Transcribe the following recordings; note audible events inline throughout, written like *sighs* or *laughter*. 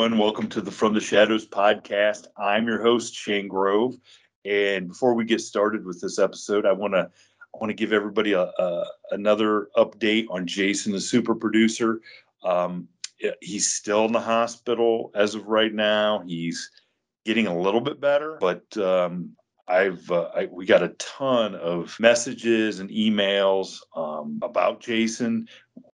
Everyone, welcome to the From the Shadows podcast. I'm your host Shane Grove, and before we get started with this episode, I want to I want to give everybody a, a, another update on Jason, the super producer. Um, he's still in the hospital as of right now. He's getting a little bit better, but um, I've uh, I, we got a ton of messages and emails um, about Jason.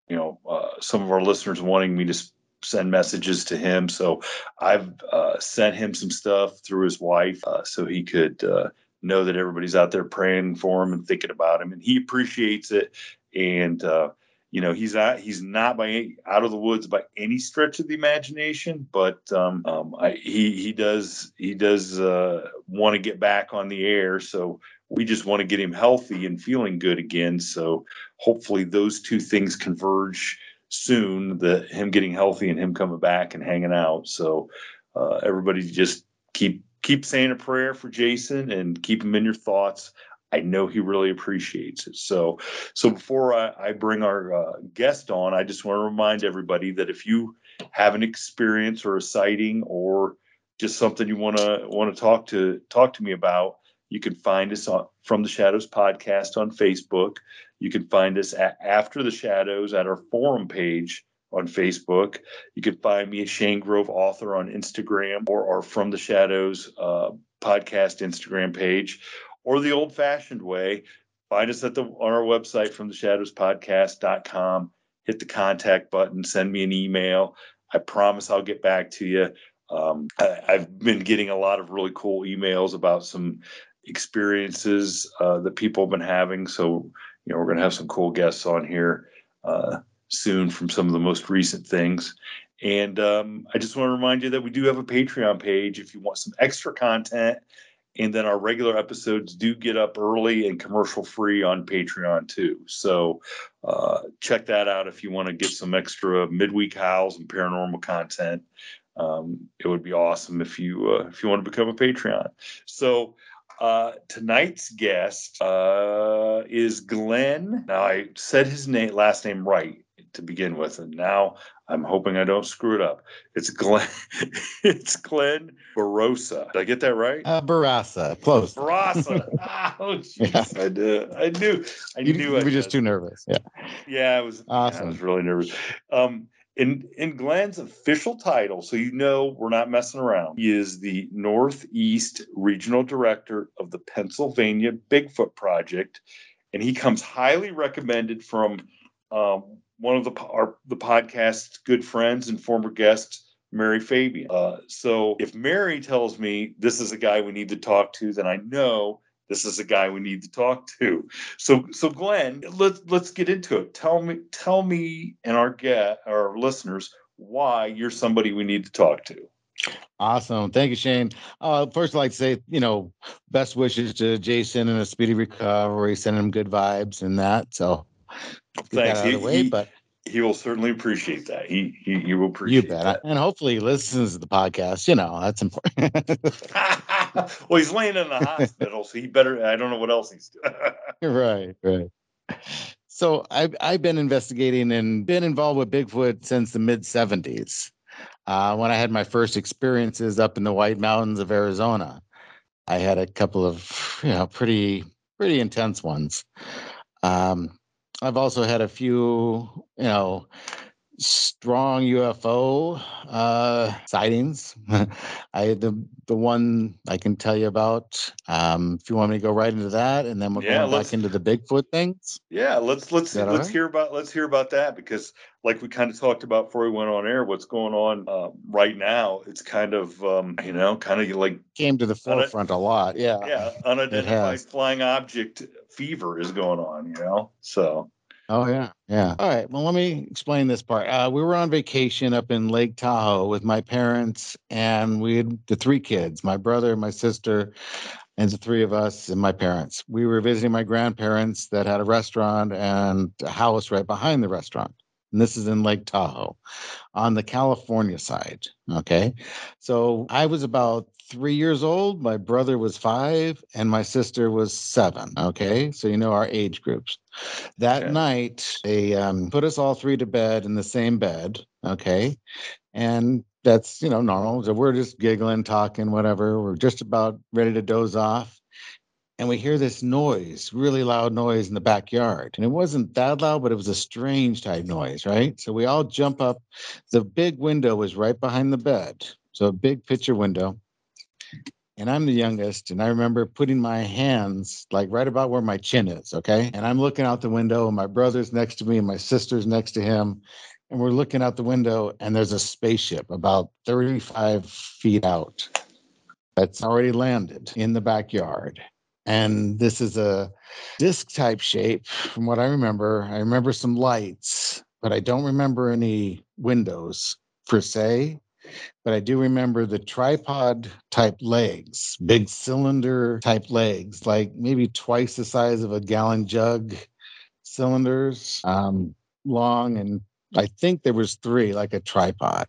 You know, uh, some of our listeners wanting me to send messages to him. So I've uh, sent him some stuff through his wife uh, so he could uh, know that everybody's out there praying for him and thinking about him, and he appreciates it. And uh, you know, he's not he's not by any, out of the woods by any stretch of the imagination, but um, um, I, he he does he does uh, want to get back on the air. So we just want to get him healthy and feeling good again. So hopefully those two things converge soon that him getting healthy and him coming back and hanging out. So uh, everybody just keep keep saying a prayer for Jason and keep him in your thoughts. I know he really appreciates it. So so before I, I bring our uh, guest on, I just want to remind everybody that if you have an experience or a sighting or just something you want to want to talk to talk to me about, you can find us on from the Shadows podcast on Facebook. You can find us at After the Shadows at our forum page on Facebook. You can find me at Shane Grove Author on Instagram or our From the Shadows uh, podcast Instagram page, or the old fashioned way. Find us at the on our website from the shadows podcast.com. Hit the contact button, send me an email. I promise I'll get back to you. Um, I, have been getting a lot of really cool emails about some experiences uh, that people have been having. So, you know, we're going to have some cool guests on here uh, soon from some of the most recent things. And um, I just want to remind you that we do have a Patreon page if you want some extra content. And then our regular episodes do get up early and commercial free on Patreon too. So uh, check that out if you want to get some extra midweek howls and paranormal content. Um, it would be awesome if you uh, if you want to become a Patreon. So uh, tonight's guest uh, is Glenn. Now I said his name, last name right to begin with, and now I'm hoping I don't screw it up. It's Glenn. *laughs* it's Glenn Barossa. Did I get that right? Uh, Barassa, close. Barassa. *laughs* *laughs* oh, jeez. Yeah. I did. I knew. I you, knew. You I were just too nervous. Yeah. Yeah, I was. Awesome. Yeah, I was really nervous. Um, in Glenn's official title, so you know we're not messing around. He is the Northeast Regional Director of the Pennsylvania Bigfoot Project, and he comes highly recommended from um, one of the our the podcast's good friends and former guest Mary Fabian. Uh, so if Mary tells me this is a guy we need to talk to, then I know this is a guy we need to talk to. So so Glenn, let's let's get into it. Tell me tell me and our get our listeners why you're somebody we need to talk to. Awesome. Thank you, Shane. Uh, first, I'd like to say, you know, best wishes to Jason and a speedy recovery. Send him good vibes and that. So, thanks. He, way, he, but he will certainly appreciate that. He he, he will appreciate. You bet. That. And hopefully, he listens to the podcast. You know, that's important. *laughs* *laughs* well, he's laying in the hospital, so he better. I don't know what else he's doing. *laughs* right. Right. So I've I've been investigating and been involved with Bigfoot since the mid '70s uh, when I had my first experiences up in the White Mountains of Arizona. I had a couple of you know pretty pretty intense ones. Um, I've also had a few you know strong UFO uh, sightings. *laughs* I the the one I can tell you about. Um, if you want me to go right into that, and then we'll yeah, go back into the Bigfoot things. Yeah, let's let's let's right? hear about let's hear about that because, like we kind of talked about before we went on air, what's going on uh, right now? It's kind of um, you know kind of like came to the forefront un- a lot. Yeah, yeah, unidentified flying object fever is going on. You know, so Oh yeah, yeah. All right. Well, let me explain this part. Uh, we were on vacation up in Lake Tahoe with my parents, and we had the three kids: my brother, my sister, and the three of us, and my parents. We were visiting my grandparents that had a restaurant and a house right behind the restaurant. And this is in Lake Tahoe, on the California side. Okay, so I was about three years old. My brother was five, and my sister was seven. Okay, so you know our age groups. That okay. night, they um, put us all three to bed in the same bed. Okay, and that's you know normal. So we're just giggling, talking, whatever. We're just about ready to doze off. And we hear this noise, really loud noise in the backyard. And it wasn't that loud, but it was a strange type noise, right? So we all jump up. The big window was right behind the bed. So a big picture window and I'm the youngest. And I remember putting my hands like right about where my chin is. Okay. And I'm looking out the window, and my brother's next to me, and my sister's next to him. And we're looking out the window, and there's a spaceship about 35 feet out that's already landed in the backyard. And this is a disc type shape from what I remember. I remember some lights, but I don't remember any windows per se but I do remember the tripod type legs, big cylinder type legs, like maybe twice the size of a gallon jug cylinders, um, long, and I think there was three, like a tripod.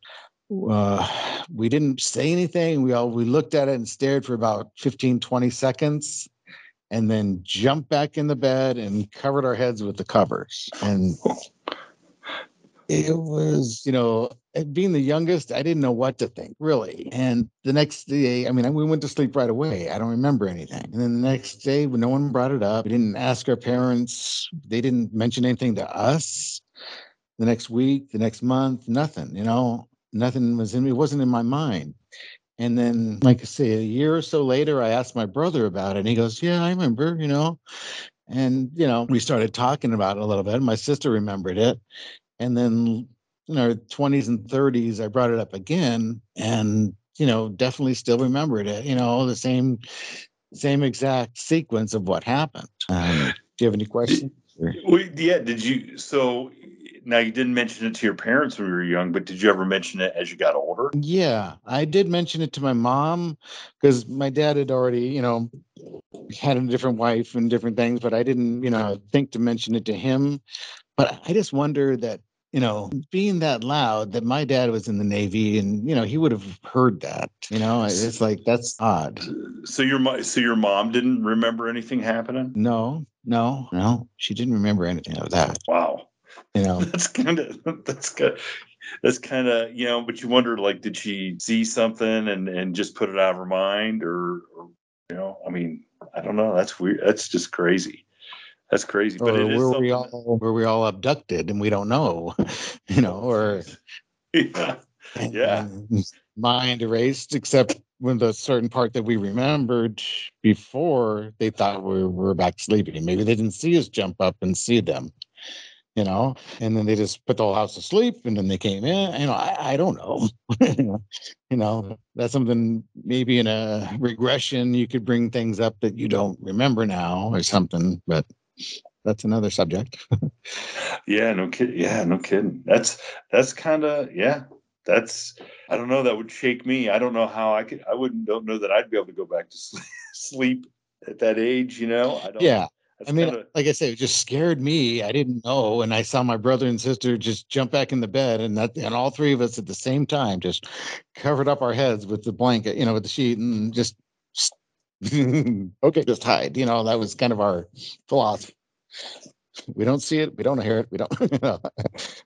Uh, we didn't say anything. We all we looked at it and stared for about 15, 20 seconds and then jumped back in the bed and covered our heads with the covers. And it was, you know, being the youngest, I didn't know what to think really. And the next day, I mean, we went to sleep right away. I don't remember anything. And then the next day, no one brought it up. We didn't ask our parents. They didn't mention anything to us. The next week, the next month, nothing. You know, nothing was in. It wasn't in my mind. And then, like I say, a year or so later, I asked my brother about it, and he goes, "Yeah, I remember." You know, and you know, we started talking about it a little bit. My sister remembered it, and then in our 20s and 30s i brought it up again and you know definitely still remembered it you know the same same exact sequence of what happened um, do you have any questions well, yeah did you so now you didn't mention it to your parents when you were young but did you ever mention it as you got older yeah i did mention it to my mom because my dad had already you know had a different wife and different things but i didn't you know think to mention it to him but i just wonder that you know, being that loud that my dad was in the Navy and, you know, he would have heard that, you know, it's like, that's odd. So your, so your mom didn't remember anything happening? No, no, no. She didn't remember anything of that. Wow. You know, *laughs* that's kind of, that's good. That's kind of, you know, but you wonder, like, did she see something and, and just put it out of her mind or, or you know, I mean, I don't know. That's weird. That's just crazy. That's crazy. But were we all were we all abducted and we don't know, *laughs* you know, or *laughs* yeah, yeah, mind erased, except when the certain part that we remembered before they thought we were back sleeping. Maybe they didn't see us jump up and see them, you know, and then they just put the whole house to sleep and then they came in. You know, I, I don't know. *laughs* you know, mm-hmm. that's something maybe in a regression you could bring things up that you don't remember now or something, but that's another subject. *laughs* yeah, no kidding. Yeah, no kidding. That's that's kind of yeah. That's I don't know. That would shake me. I don't know how I could. I wouldn't don't know that I'd be able to go back to sleep, *laughs* sleep at that age. You know. I don't. Yeah. I mean, kinda... like I said, it just scared me. I didn't know, and I saw my brother and sister just jump back in the bed, and that, and all three of us at the same time just covered up our heads with the blanket, you know, with the sheet, and just *laughs* okay, just hide. You know, that was kind of our philosophy we don't see it we don't hear it we don't you *laughs* know,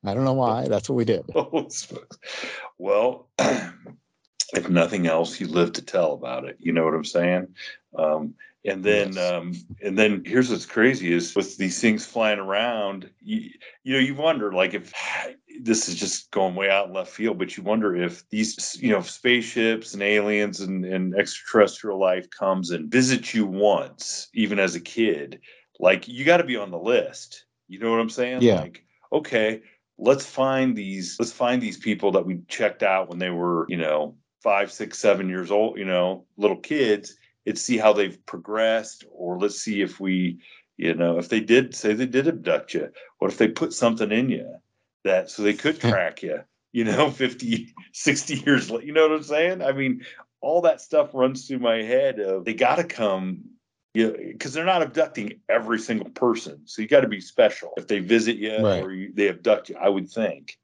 i don't know why that's what we did *laughs* well *clears throat* if nothing else you live to tell about it you know what i'm saying um, and then yes. um, and then here's what's crazy is with these things flying around you, you know you wonder like if *sighs* this is just going way out left field but you wonder if these you know spaceships and aliens and, and extraterrestrial life comes and visits you once even as a kid like you got to be on the list. You know what I'm saying? Yeah. Like, okay, let's find these, let's find these people that we checked out when they were, you know, five, six, seven years old, you know, little kids, and see how they've progressed, or let's see if we, you know, if they did say they did abduct you, what if they put something in you that so they could *laughs* track you, you know, *laughs* 50, 60 years later, you know what I'm saying? I mean, all that stuff runs through my head of they got to come yeah, because they're not abducting every single person, so you got to be special if they visit you right. or you, they abduct you. I would think.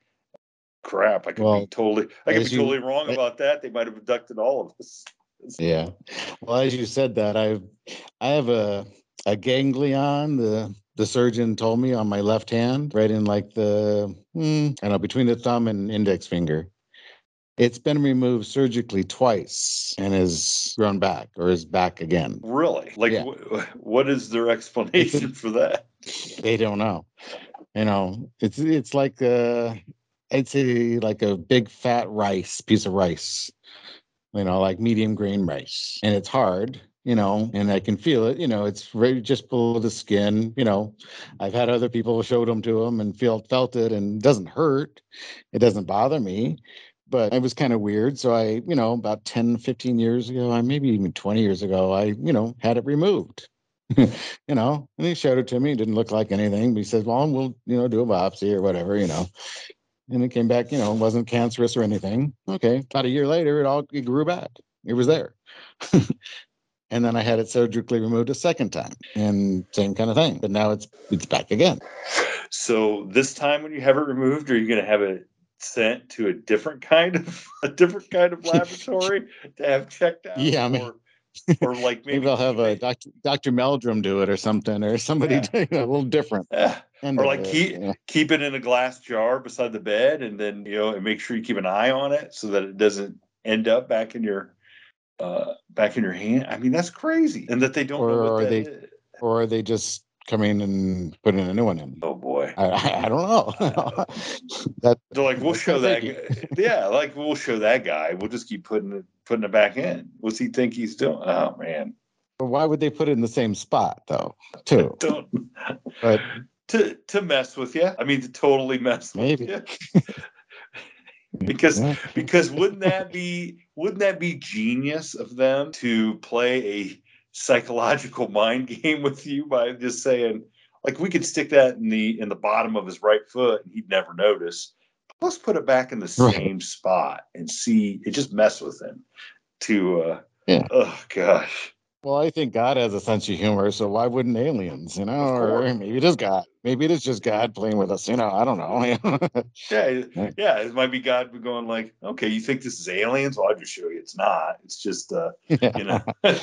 Crap, I could well, be totally, I could be you, totally wrong about that. They might have abducted all of us. Yeah, well, as you said that, I, I have a a ganglion. The the surgeon told me on my left hand, right in like the, hmm, I don't know, between the thumb and index finger. It's been removed surgically twice and is grown back or is back again. Really? Like, yeah. what is their explanation for that? They don't know. You know, it's it's like uh, I'd say like a big fat rice piece of rice. You know, like medium grain rice, and it's hard. You know, and I can feel it. You know, it's right just below the skin. You know, I've had other people showed them to them and felt felt it, and it doesn't hurt. It doesn't bother me but it was kind of weird. So I, you know, about 10, 15 years ago, I maybe even 20 years ago, I, you know, had it removed. *laughs* you know, and he showed it to me. It didn't look like anything. But he says, Well, we'll, you know, do a biopsy or whatever, you know. And it came back, you know, it wasn't cancerous or anything. Okay. About a year later, it all it grew back. It was there. *laughs* and then I had it surgically removed a second time, and same kind of thing. But now it's it's back again. So this time, when you have it removed, are you going to have it sent to a different kind of *laughs* a different kind of *laughs* laboratory to have checked out? Yeah, I mean, or, or like *laughs* maybe, maybe I'll have a Dr. Dr. Meldrum do it or something, or somebody yeah. *laughs* a little different. *laughs* Yeah. or like keep yeah. keep it in a glass jar beside the bed, and then you know, and make sure you keep an eye on it so that it doesn't end up back in your uh back in your hand. I mean, that's crazy, and that they don't or know what they, is. Or are they just coming and putting a new one in. Oh boy, I, I don't know. that they're like, we'll show that. Guy. yeah, like we'll show that guy. We'll just keep putting it putting it back in. What's he think he's doing? Oh man. But why would they put it in the same spot though? Too. don't. *laughs* But to to mess with you. I mean, to totally mess maybe. with *laughs* you. because because wouldn't that be wouldn't that be genius of them to play a psychological *laughs* mind game with you by just saying like we could stick that in the in the bottom of his right foot and he'd never notice let's put it back in the same spot and see it just mess with him to uh yeah oh gosh well i think god has a sense of humor so why wouldn't aliens you know or maybe it is god maybe it is just god playing with us you know i don't know *laughs* yeah yeah it might be god going like okay you think this is aliens well i'll just show you it's not it's just uh yeah. you know *laughs*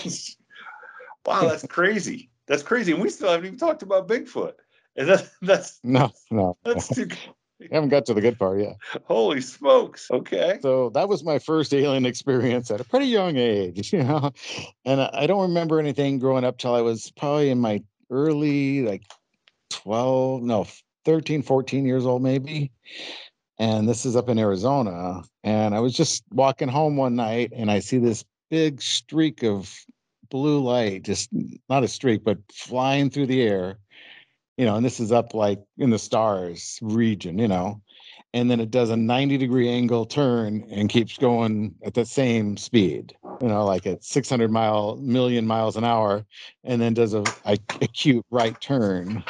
Wow, that's crazy. That's crazy. And we still haven't even talked about Bigfoot. And that, that's no, no. That's too I haven't got to the good part yet. *laughs* Holy smokes. Okay. So that was my first alien experience at a pretty young age, *laughs* you know. And I don't remember anything growing up till I was probably in my early like 12, no, 13, 14 years old maybe. And this is up in Arizona. And I was just walking home one night and I see this big streak of blue light, just not a streak, but flying through the air. You know, and this is up like in the stars region, you know, and then it does a 90 degree angle turn and keeps going at the same speed, you know, like at 600 mile million miles an hour, and then does a, a acute right turn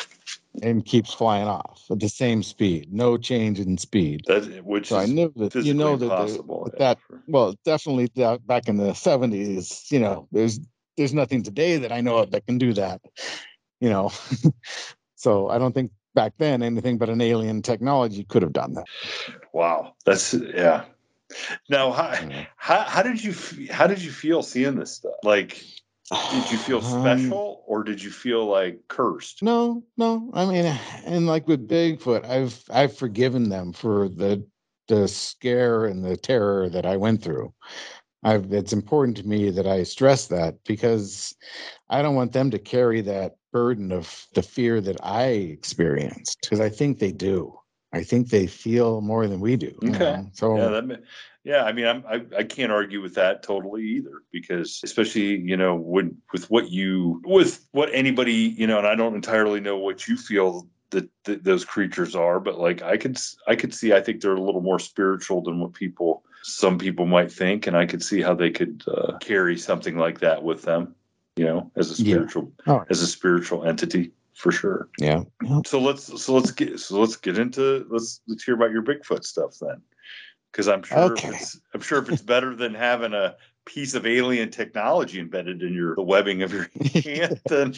and keeps flying off at the same speed, no change in speed. That which So I knew that you know that, that well definitely that back in the seventies, you know, there's there's nothing today that I know of that can do that, you know. *laughs* so I don't think back then anything but an alien technology could have done that. wow, that's yeah. Now, how, how how did you how did you feel seeing this stuff? Like, did you feel *sighs* Um, special or did you feel like cursed? No, no. I mean, and like with Bigfoot, I've I've forgiven them for the the scare and the terror that I went through. I've it's important to me that I stress that because I don't want them to carry that burden of the fear that I experienced because I think they do. I think they feel more than we do. Okay. know? So Yeah, that, yeah. I mean, I'm, I I can't argue with that totally either because especially you know when with what you with what anybody you know, and I don't entirely know what you feel that, that those creatures are, but like I could I could see I think they're a little more spiritual than what people some people might think, and I could see how they could uh, carry something like that with them, you know, as a Yeah. spiritual Oh. as a spiritual entity for sure. yeah. yeah. So let's so let's get so let's get into let's let's hear about your Bigfoot stuff then, because I'm sure Okay. if it's, I'm sure if it's better than having a piece of alien technology embedded in your the webbing of your *laughs* hand, *laughs* then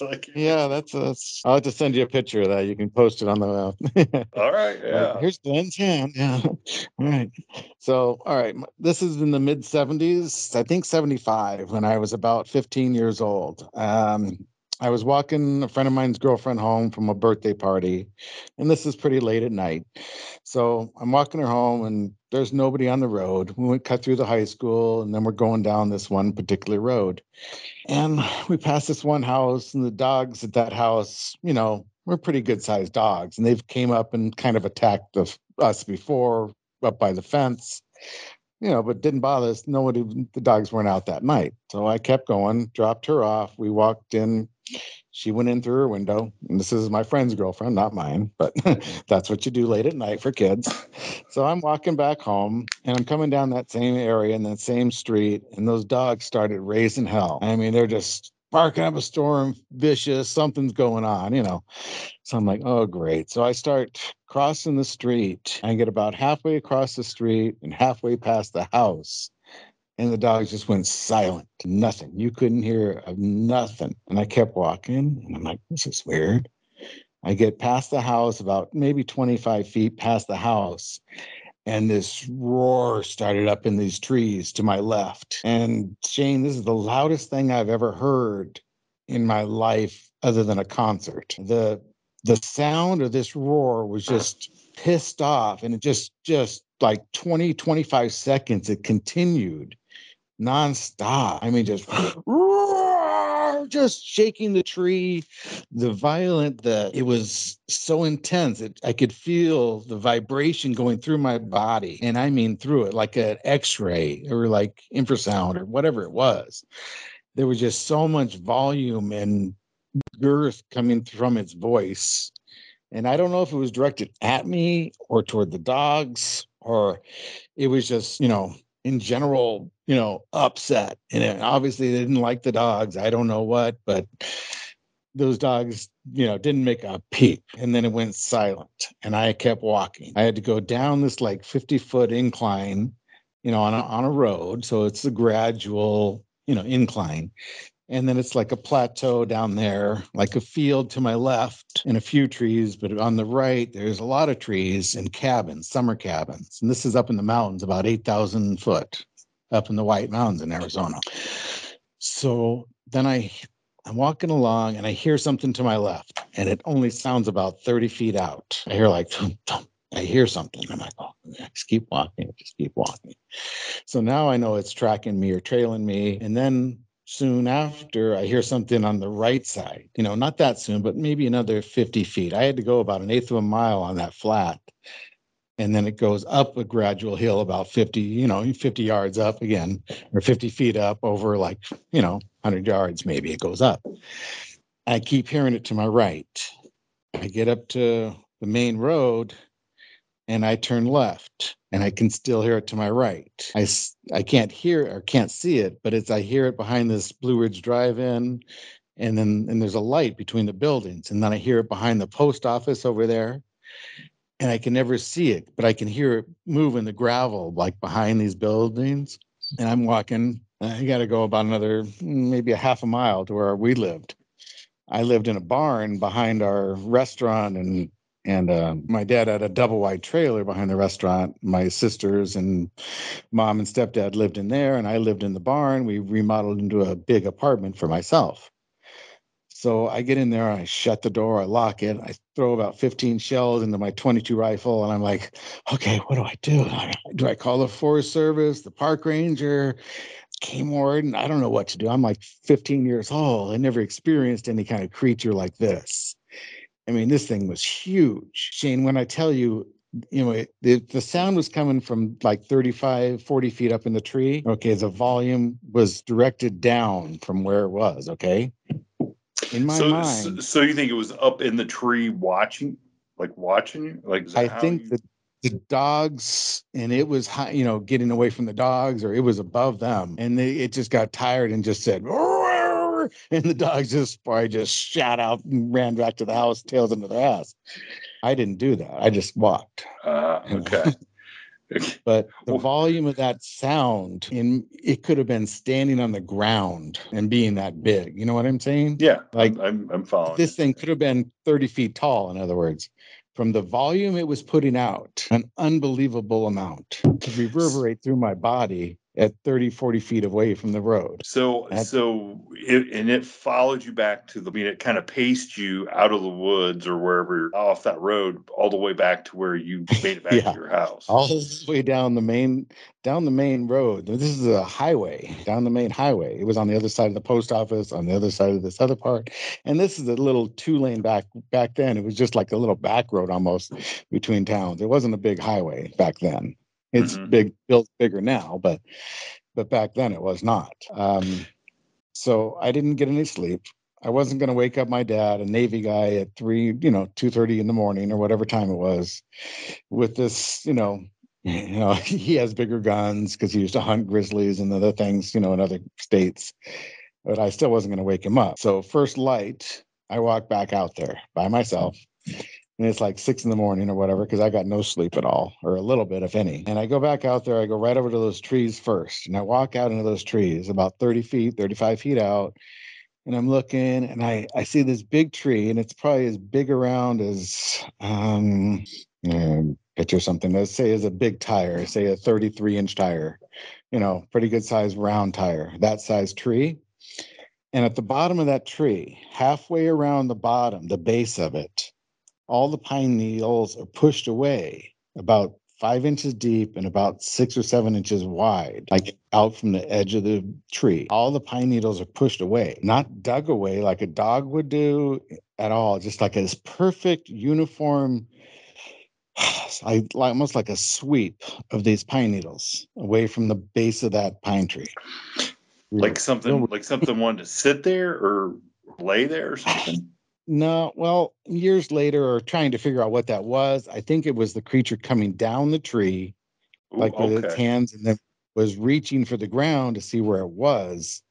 like Yeah, that's a. I'll have to send you a picture of that. You can post it on the. *laughs* all right, Like, here's Glenn's hand. Yeah. All right. So, all right. This is in the mid 70s, I think 75, when I was about 15 years old. Um, I was walking a friend of mine's girlfriend home from a birthday party, and this is pretty late at night. So I'm walking her home, and there's nobody on the road. We went cut through the high school, and then we're going down this one particular road. And we passed this one house, and the dogs at that house, you know, were pretty good sized dogs. And they've came up and kind of attacked the, us before up by the fence, you know, but didn't bother us. Nobody, the dogs weren't out that night. So I kept going, dropped her off. We walked in. She went in through her window. And this is my friend's girlfriend, not mine, but *laughs* that's what you do late at night for kids. So I'm walking back home and I'm coming down that same area in that same street, and those dogs started raising hell. I mean, they're just barking up a storm, vicious, something's going on, you know. So I'm like, oh, great. So I start crossing the street. I get about halfway across the street and halfway past the house. And the dogs just went silent, nothing. You couldn't hear of nothing. And I kept walking, and I'm like, this is weird. I get past the house, about maybe 25 feet past the house, and this roar started up in these trees to my left. And Shane, this is the loudest thing I've ever heard in my life other than a concert. The the sound of this roar was just pissed off and it just just like 20 25 seconds it continued nonstop. I mean just *gasps* *laughs* just shaking the tree the violent the it was so intense it, i could feel the vibration going through my body and i mean through it like an x-ray or like infrasound or whatever it was there was just so much volume and girth coming from its voice and i don't know if it was directed at me or toward the dogs or it was just you know in general you know upset and obviously they didn't like the dogs i don't know what but those dogs, you know, didn't make a peep. And then it went silent. And I kept walking. I had to go down this like 50 foot incline, you know, on a, on a road. So it's a gradual, you know, incline. And then it's like a plateau down there, like a field to my left and a few trees. But on the right, there's a lot of trees and cabins, summer cabins. And this is up in the mountains, about 8,000 foot up in the White Mountains in Arizona. So then I I'm walking along and I hear something to my left, and it only sounds about 30 feet out. I hear like. I hear something. I'm like, oh, just keep walking, just keep walking. So now I know it's tracking me or trailing me. And then soon after, I hear something on the right side, you know, not that soon, but maybe another 50 feet. I had to go about an eighth of a mile on that flat. And then it goes up a gradual hill about 50 you know 50 yards up again or 50 feet up over like you know 100 yards maybe it goes up. I keep hearing it to my right. I get up to the main road and i turn left and i can still hear it to my right. I i can't hear or can't see it but it's i hear it behind this blue ridge drive in and then and there's a light between the buildings and then i hear it behind the post office over there and I can never see it, but I can hear it move in the gravel, like behind these buildings. And I'm walking. I got to go about another maybe a half a mile to where we lived. I lived in a barn behind our restaurant, and and uh, my dad had a double wide trailer behind the restaurant. My sisters and mom and stepdad lived in there, and I lived in the barn. We remodeled into a big apartment for myself. So I get in there, I shut the door, I lock it, I throw about 15 shells into my 22 rifle, and I'm like, okay, what do I do? *laughs* Do I call the Forest Service, the park ranger, game warden? I don't know what to do. I'm like 15 years old. I never experienced any kind of creature like this. I mean, this thing was huge. Shane, when I tell you, you know, it, the, the sound was coming from like 35, 40 feet up in the tree. Okay, the volume was directed down from where it was. Okay in my so, mind. So you think it was up in the tree watching, like watching you? Like I think you... that the dogs and it was high, you know, getting away from the dogs or it was above them, and they, it just got tired and just said. And the dogs just probably just shot out and ran back to the house, tails into their ass. I didn't do that. I just walked. Uh, okay. *laughs* *laughs* but the volume of that sound in it could have been standing on the ground and being that big you know what i'm saying? Yeah like i'm, I'm following this thing could have been 30 feet tall in other words. From the volume it was putting out an unbelievable amount. To reverberate through my body at 30 40 feet away from the road. So That's, so it, and it followed you back to the I mean it kind of paced you out of the woods or wherever off that road all the way back to where you *laughs* made it back yeah, to your house. All the way down the main down the main road. This is a highway down the main highway. It was on the other side of the post office on the other side of this other part. And this is a little two lane back back then. It was just like a little back road almost between towns. It wasn't a big highway back then it's mm-hmm. big, built bigger now, but but back then it was not. Um, so I didn't get any sleep. I wasn't going to wake up my dad, a Navy guy, at three, you know, two thirty in the morning or whatever time it was, with this, you know, *laughs* you know, he has bigger guns because he used to hunt grizzlies and other things, you know, in other states. But I still wasn't going to wake him up. So first light, I walked back out there by myself and it's like six in the morning or whatever because I got no sleep at all or a little bit, if any. And I go back out there, I go right over to those trees first, and I walk out into those trees about 30 feet, 35 feet out. And I'm looking and I, I see this big tree, and it's probably as big around as um picture something, let's say is a big tire, say a 33 inch tire, you know, pretty good size round tire, that size tree. And at the bottom of that tree, halfway around the bottom, the base of it, all the pine needles are pushed away about five inches deep and about six or seven inches wide, like out from the edge of the tree. All the pine needles are pushed away, not dug away like a dog would do at all, just like this perfect uniform. *sighs* I almost like a sweep of these pine needles away from the base of that pine tree. Like something, like something wanted to sit there or lay there or something. No, well, years later, or trying to figure out what that was, I think it was the creature coming down the tree, Ooh, like with okay. its hands, and then was reaching for the ground to see where it was,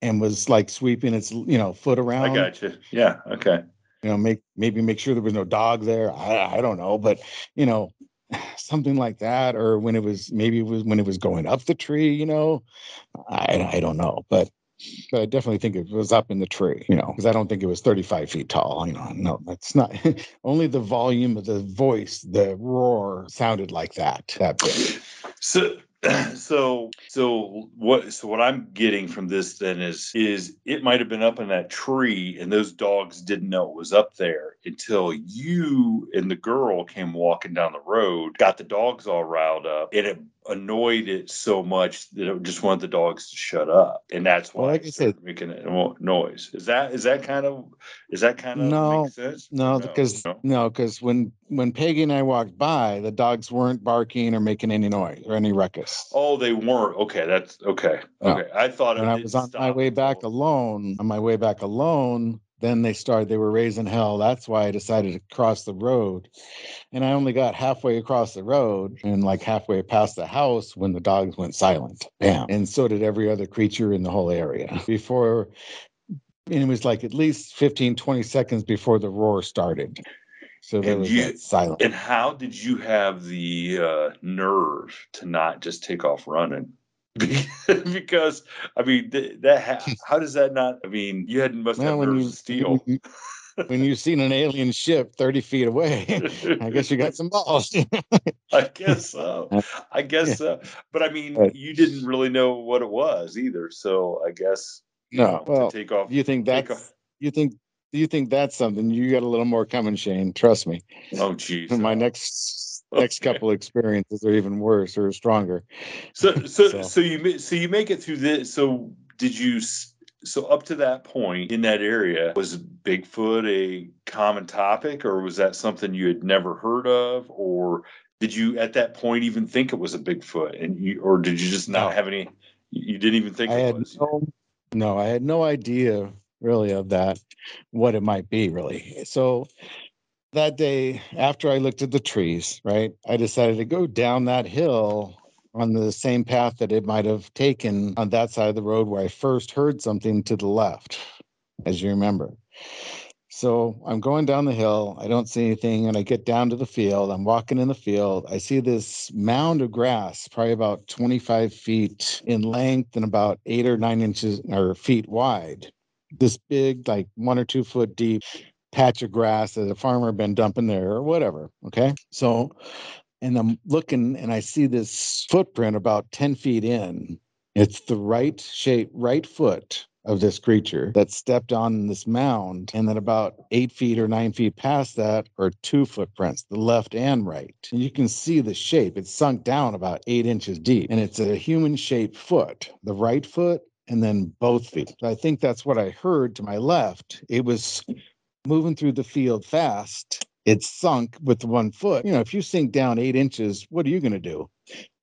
and was like sweeping its you know foot around. I got you. Yeah. Okay. You know, make maybe make sure there was no dog there. I I don't know, but you know, *sighs* something like that, or when it was maybe it was when it was going up the tree. You know, I I don't know, but but I definitely think it was up in the tree, you know, because I don't think it was 35 feet tall. You know, no, that's not *laughs* only the volume of the voice, the roar sounded like that, that big. So, *clears throat* so, so what, so what I'm getting from this then is, is it might have been up in that tree and those dogs didn't know it was up there until you and the girl came walking down the road, got the dogs all riled up and it annoyed it so much that it just wanted the dogs to shut up, and that's why Well, like I said- making a noise. Is that is that kind of is that kind of No? No, because no? no, because when when Peggy and I walked by, the dogs weren't barking or making any noise or any ruckus. Oh, they weren't. Okay, that's okay. No. Okay, I thought when I was on my way back alone, on my way back alone, then they started. They were raising hell. That's why I decided to cross the road, and I only got halfway across the road and like halfway past the house when the dogs went silent. Bam! And so did every other creature in the whole area before. And it was like at least 15, 20 seconds before the roar started. So there And was you- silence. And how did you have the uh, nerve to not just take off running? *laughs* because I mean th- that ha- *laughs* how does that not? I mean you had must have Well, when nerves you, steel. When, you, when you've seen an alien ship 30 feet away, *laughs* I guess you got some balls. I guess so. I guess so. But I mean, you didn't really know what it was either. So I guess No, know, well, to take off. you think that's off. you think you think that's something you got a little more coming shane trust me Oh, geez. my next next couple experiences are even worse or stronger So, so, So- so you so you make it through this. So did you? So up to that point in that area, was Bigfoot a common topic, or was that something you had never heard of, or did you at that point even think it was a Bigfoot, and you, or did you just not No. have any? You didn't even think i it had was. no no i had no idea really of that what it might be really so that day after i looked at the trees right i decided to go down that hill on the same path that it might have taken on that side of the road where i first heard something to the left as you remember So I'm going down the hill. I don't see anything. And I get down to the field. I'm walking in the field. I see this mound of grass, probably about 25 feet in length and about eight or nine inches or feet wide. This big, like one or two foot deep patch of grass that a farmer been dumping there or whatever. Okay. So, and I'm looking and I see this footprint about 10 feet in. It's the right shape, right foot of this creature that stepped on this mound. And then about eight feet or nine feet past that are two footprints, the left and right. And you can see the shape. It's sunk down about eight inches deep. And it's a human shaped foot, the right foot and then both feet. I think that's what I heard to my left. It was moving through the field fast. It sunk with one foot. You know, if you sink down eight inches, what are you going to do?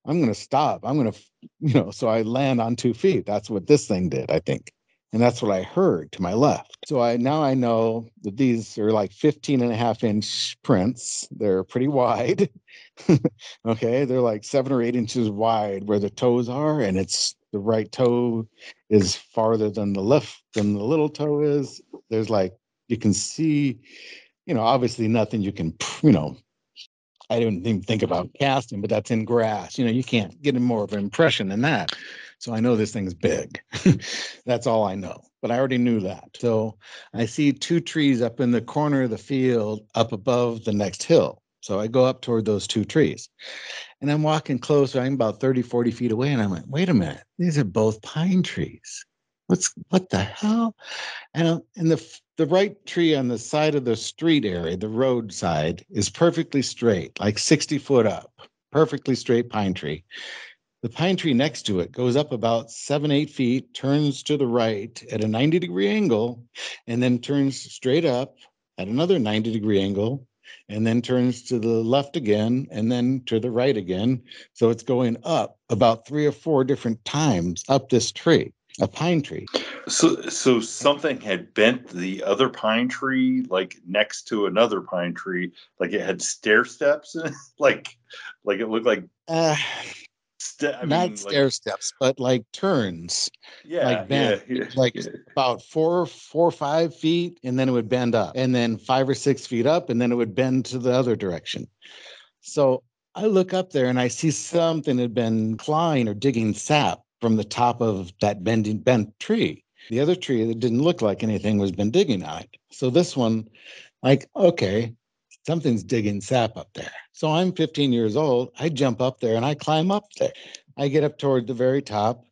I'm going to stop. I'm going to, you know, so I land on two feet. That's what this thing did, I think. And that's what I heard to my left. So I now I know that these are like 15 and a half inch prints. They're pretty wide. *laughs* okay. They're like seven or eight inches wide where the toes are. And it's the right toe is farther than the left than the little toe is. There's like, you can see, you know, obviously nothing you can, you know, I didn't even think about casting, but that's in grass. You know, you can't get more of an impression than that. So I know this thing's big. *laughs* that's all I know. But I already knew that. So I see two trees up in the corner of the field up above the next hill. So I go up toward those two trees and I'm walking closer. I'm about 30, 40 feet away. And I'm like, wait a minute, these are both pine trees. What's what the hell? And, uh, and the the right tree on the side of the street area, the roadside, is perfectly straight, like 60 foot up, perfectly straight pine tree. The pine tree next to it goes up about seven, eight feet, turns to the right at a 90 degree angle, and then turns straight up at another 90 degree angle, and then turns to the left again, and then to the right again. So it's going up about three or four different times up this tree, a pine tree. So, so something had bent the other pine tree, like next to another pine tree, like it had stair steps, *laughs* like, like it looked like. Uh, Ste- I not mean, stair like, steps, but like turns. yeah, like yeah, bent, yeah, like yeah. about four, four or five feet, and then it would bend up, and then five or six feet up, and then it would bend to the other direction. So I look up there and I see something had been clawing or digging sap from the top of that bending bent tree. The other tree that didn't look like anything was been digging on it. So this one, like, okay, something's digging sap up there. So I'm 15 years old. I jump up there and I climb up there. I get up toward the very top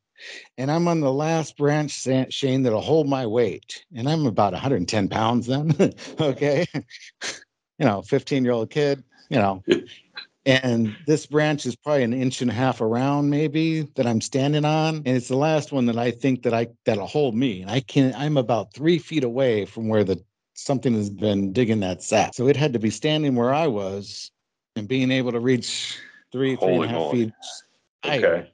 and I'm on the last branch, Shane, that'll hold my weight. And I'm about 110 pounds then. *laughs* okay. *laughs* you know, 15 year old kid, you know, and this branch is probably an inch and a half around maybe that i'm standing on and it's the last one that i think that i that'll hold me and i can i'm about three feet away from where the something has been digging that sap so it had to be standing where i was and being able to reach three three and a half Holy feet Okay. higher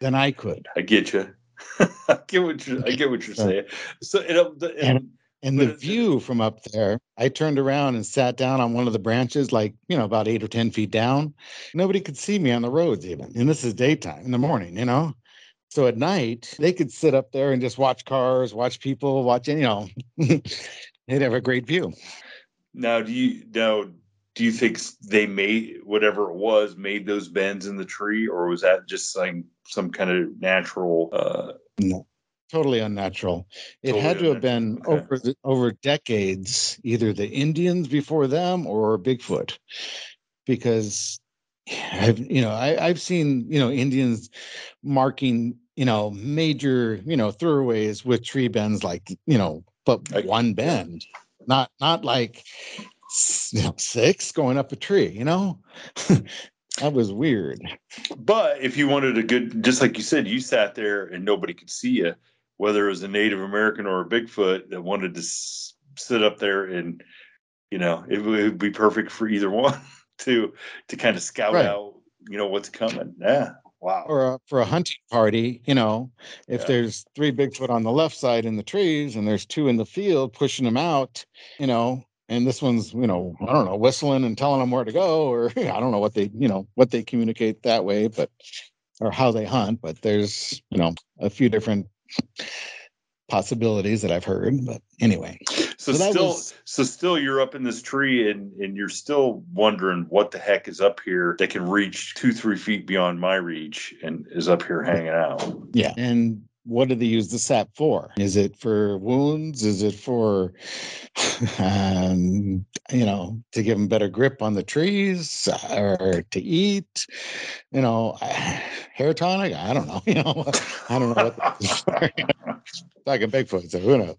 than i could I get you. *laughs* I get what you're. I get what you're saying. So, and, and, And But the it- view from up there, I turned around and sat down on one of the branches, like, you know, about eight or 10 feet down. Nobody could see me on the roads, even. And this is daytime in the morning, you know? So at night, they could sit up there and just watch cars, watch people, watch, you know, *laughs* they'd have a great view. now, do you now? Do you think they made whatever it was made those bends in the tree, or was that just some some kind of natural? uh No, totally unnatural. It Totally had to have been okay. over the, over decades, either the Indians before them or Bigfoot, because I've you know I, I've seen you know Indians marking you know major you know thoroughways with tree bends like you know but Like- one bend, not not like you know, six going up a tree. You know, *laughs* that was weird. But if you wanted a good, just like you said, you sat there and nobody could see you, whether it was a Native American or a Bigfoot that wanted to s- sit up there and, you know, it would, be perfect for either *laughs* one to to kind of scout Right. out, you know, what's coming. Yeah. Wow. or a, for a hunting party, you know, if Yeah. there's three Bigfoot on the left side in the trees and there's two in the field pushing them out, you know, and this one's, you know, I don't know, whistling and telling them where to go, or *laughs* I don't know what they, you know, what they communicate that way, but or how they hunt. But there's, you know, a few different possibilities that I've heard. But anyway, So, so still, was- so still, you're up in this tree and and you're still wondering what the heck is up here that can reach two, three feet beyond my reach and is up here hanging out. yeah. And what do they use the sap for? Is it for wounds? Is it for, um, you know, to give them better grip on the trees or to eat? You know, *sighs* hair tonic? I don't know. *laughs* You know, I don't know what. *laughs* Talking Bigfoot, so who knows?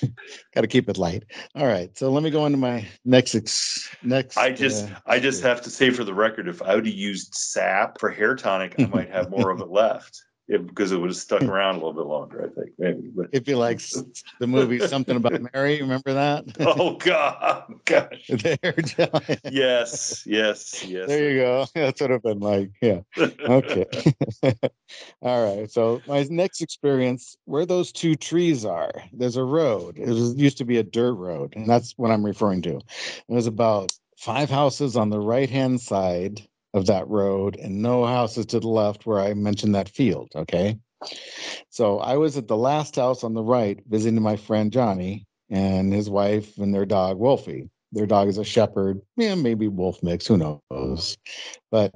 *laughs* Got to keep it light. All right, so let me go into my next ex, next. I just, uh, I just have to say for the record, if I would have used sap for hair tonic, I might have more of it left. It, because it would have stuck around a little bit longer, I think, maybe. But if you like the movie something about Mary, remember that? *laughs* oh god, gosh, *laughs* yes, yes, yes. There you go. *laughs* That's what I've been like. Yeah. Okay. All right. So my next experience, where those two trees are, there's a road. It was, used to be a dirt road, and that's what I'm referring to. There's about five houses on the right hand side of that road, and no houses to the left where I mentioned that field. Okay. So I was at the last house on the right visiting my friend Johnny and his wife and their dog Wolfie. Their dog is a shepherd, yeah, maybe wolf mix, who knows. But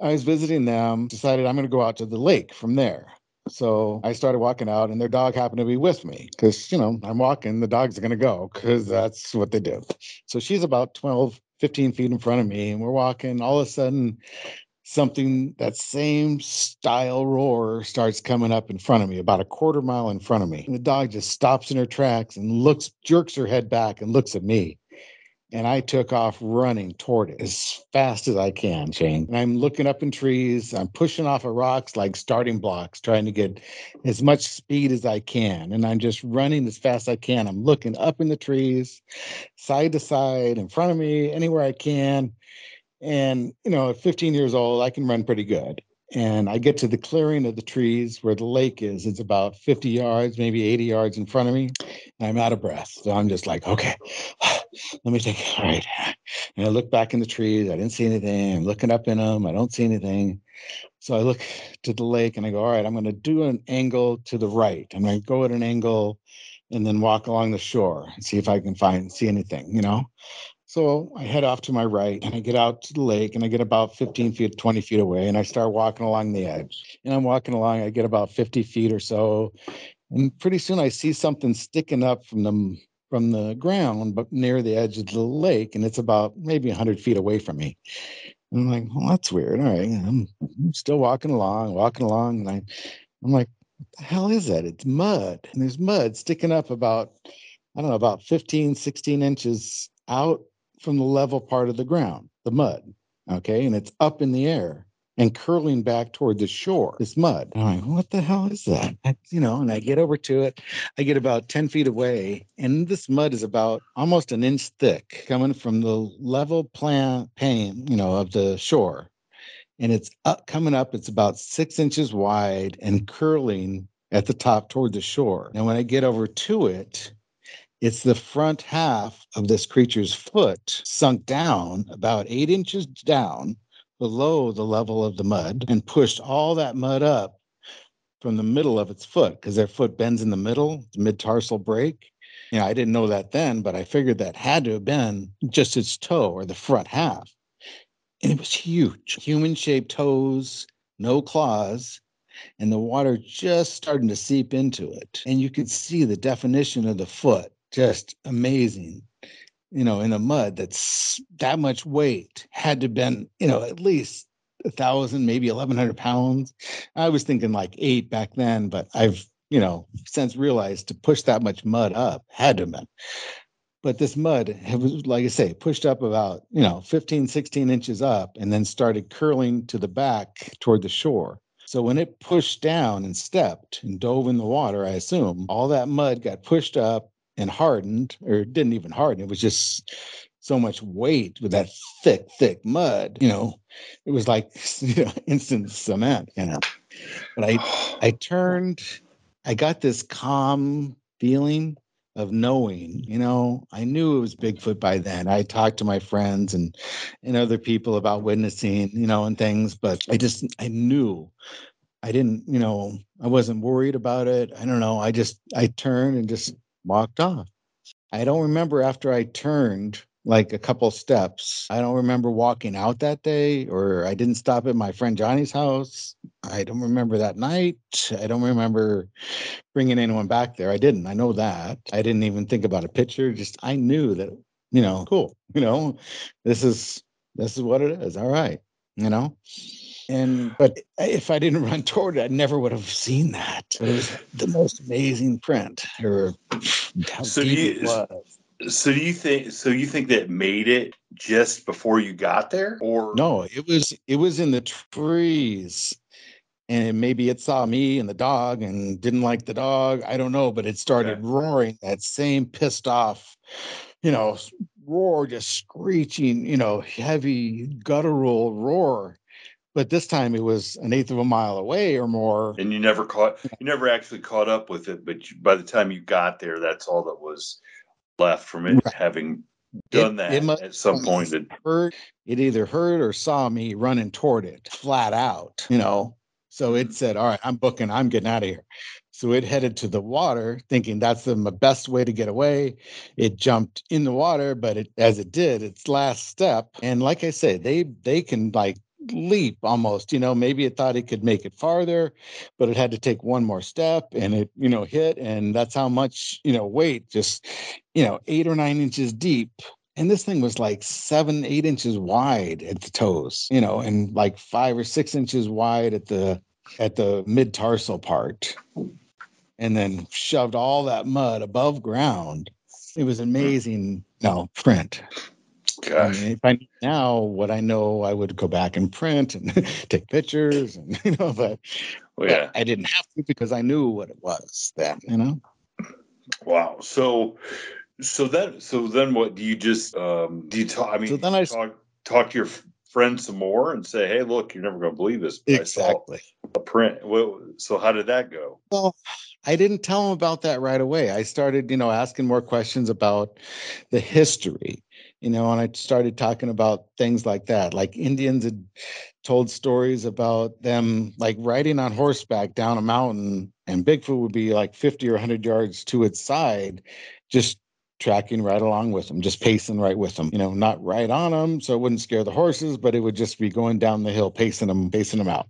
I was visiting them, decided I'm going to go out to the lake from there. So I started walking out, and their dog happened to be with me because, you know, I'm walking, the dog's going to go because that's what they do. So she's about 12, 15 feet in front of me, and we're walking. All of a sudden, something that same style roar starts coming up in front of me, about a quarter mile in front of me. And the dog just stops in her tracks and looks, jerks her head back and looks at me. And I took off running toward it as fast as I can, Shane. And I'm looking up in trees. I'm pushing off of rocks like starting blocks, trying to get as much speed as I can. And I'm just running as fast as I can. I'm looking up in the trees, side to side, in front of me, anywhere I can. And, you know, at 15 years old, I can run pretty good. And I get to the clearing of the trees where the lake is. It's about 50 yards, maybe 80 yards in front of me. I'm out of breath. So I'm just like, okay, *sighs* let me take, all right. And I look back in the trees. I didn't see anything. I'm looking up in them. I don't see anything. So I look to the lake and I go, all right, I'm going to do an angle to the right. I'm going to go at an angle and then walk along the shore and see if I can find, see anything, you know? So I head off to my right and I get out to the lake and I get about 15 feet, 20 feet away and I start walking along the edge. And I'm walking along, I get about 50 feet or so. And pretty soon I see something sticking up from the from the ground, but near the edge of the lake, and it's about maybe 100 feet away from me. And I'm like, well, that's weird. All right, I'm, still walking along, walking along, and I, I'm like, what the hell is that? It's mud, and there's mud sticking up about, I don't know, about 15, 16 inches out from the level part of the ground, the mud. Okay. And it's up in the air and curling back toward the shore, this mud. I'm like, what the hell is that? You know, and I get over to it. I get about 10 feet away, and this mud is about almost an inch thick coming from the level plan pane, you know, of the shore. And it's up coming up, it's about six inches wide and curling at the top toward the shore. And when I get over to it, it's the front half of this creature's foot sunk down about eight inches down below the level of the mud and pushed all that mud up from the middle of its foot because their foot bends in the middle, the mid tarsal break. You know, I didn't know that then, but I figured that had to have been just its toe or the front half. And it was huge, human shaped toes, no claws, and the water just starting to seep into it. And you could see the definition of the foot, just amazing you know, in the mud that's that much weight had to been, you know, at least a thousand, maybe eleven hundred pounds. I was thinking like eight back then, but I've, you know, since realized to push that much mud up had to been. But this mud was, like I say, pushed up about, you know, 15, 16 inches up and then started curling to the back toward the shore. So when it pushed down and stepped and dove in the water, I assume all that mud got pushed up and hardened, or didn't even harden. It was just so much weight with that thick, thick mud. You know, it was like *laughs* you know, instant cement. You know, but I, I *sighs* turned. I got this calm feeling of knowing. You know, I knew it was Bigfoot by then. I talked to my friends and and other people about witnessing. You know, and things, but I just I knew I didn't, you know, I wasn't worried about it. I don't know. I just, I turned and just walked off. I don't remember after I turned like a couple steps. I don't remember walking out that day, or I didn't stop at my friend Johnny's house. I don't remember that night. I don't remember bringing anyone back there. I didn't. I know that. I didn't even think about a picture. Just I knew that, you know, cool. You know, this is this is what it is. All right. You know. And but if I didn't *laughs* run toward it, I never would have seen that. It was *laughs* the most amazing print, or how So deep you- it was. So do you think? So you think that made it just before you got there, or No, it was it was in the trees, and maybe it saw me and the dog and didn't like the dog. I don't know, but it started Okay. roaring that same pissed off, you know, roar, just screeching, you know, heavy guttural roar. But this time it was an eighth of a mile away or more. And you never caught. You never actually caught up with it, but you, by the time you got there, that's all that was left from it, Right. having done that it must- at some point. That heard it either heard or saw me running toward it flat out, you know. So it mm-hmm. said, All right, I'm booking, I'm getting out of here. So it headed to the water, thinking that's the best way to get away. It jumped in the water, but it as it did, its last step. And like I said, they they can like leap almost, you know, maybe it thought it could make it farther, but it had to take one more step and it, you know, hit. And that's how much, you know, weight just, you know, eight or nine inches deep and this thing was like seven, eight inches wide at the toes, you know, and like five or six inches wide at the at the mid tarsal part, and then shoved all that mud above ground. It was mm-hmm. amazing, you know, print. Gosh, if I knew now what I know, I would go back and print and *laughs* take pictures, and *laughs* you know, but well, yeah, I didn't have to because I knew what it was then, you know. wow. So, so then, so then, what do you just um do? You talk? I mean, So then I- talk talk to your f- friends some more and say, "Hey, look, you're never going to believe this." but I saw Exactly. a print. Well, so how did that go? Well, I didn't tell him about that right away. I started, you know, asking more questions about the history, you know, and I started talking about things like that. Like Indians had told stories about them like riding on horseback down a mountain, and Bigfoot would be like 50 or 100 yards to its side, just tracking right along with them, just pacing right with them, you know, not right on them. So it wouldn't scare the horses, but it would just be going down the hill, pacing them, pacing them out.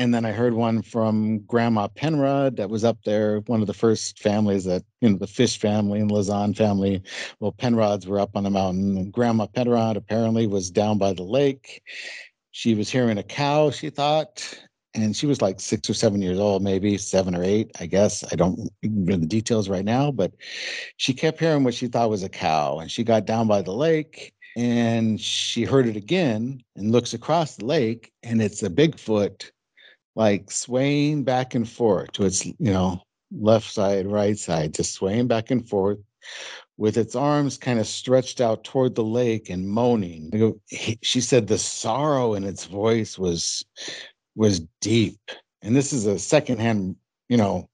And then I heard one from Grandma Penrod that was up there, one of the first families that, you know, the Fish family and Lazan family. Well, Penrods were up on the mountain. And Grandma Penrod apparently was down by the lake. She was hearing a cow, she thought. And she was like six or seven years old, maybe seven or eight, I guess. I don't know the details right now, but she kept hearing what she thought was a cow. And she got down by the lake and she heard it again and looks across the lake and it's a bigfoot like swaying back and forth to its you know left side right side just swaying back and forth with its arms kind of stretched out toward the lake and moaning. She said the sorrow in its voice was was deep. And this is a secondhand you know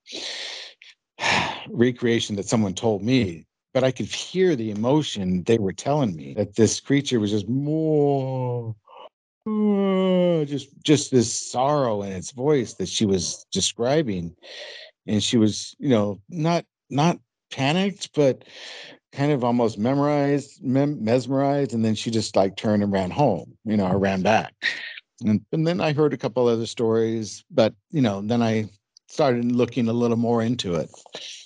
*sighs* recreation that someone told me but I could hear the emotion they were telling me that this creature was just more Uh, just just this sorrow in its voice that she was describing. And she was you know not not panicked but kind of almost memorized mem- mesmerized. And then she just like turned and ran home you know or ran back. And, and then i heard a couple other stories but you know then i started looking a little more into it.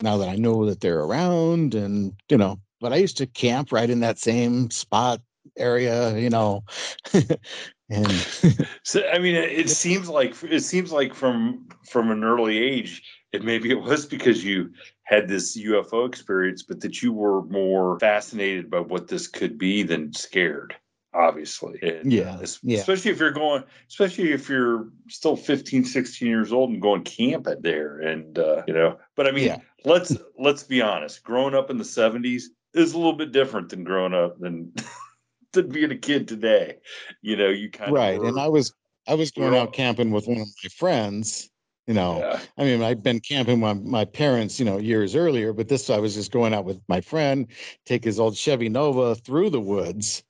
Now that I know that they're around and you know but I used to camp right in that same spot area you know *laughs* and *laughs* so I mean it, it seems like it seems like from from an early age it maybe it was because you had this UFO experience but that you were more fascinated by what this could be than scared obviously. And, yeah, uh, yeah. Especially if you're going, especially if you're still 15, 16 years old and going camping there. And, uh, you know, but I mean, Yeah. let's, let's be honest, growing up in the 70s is a little bit different than growing up than, *laughs* *laughs* than being a kid today. You know, you kind of right. of. And I was I was going out camping with one of my friends. You know, Yeah. I mean, I'd been camping with my parents, you know, years earlier, but this I was just going out with my friend, take his old Chevy Nova through the woods,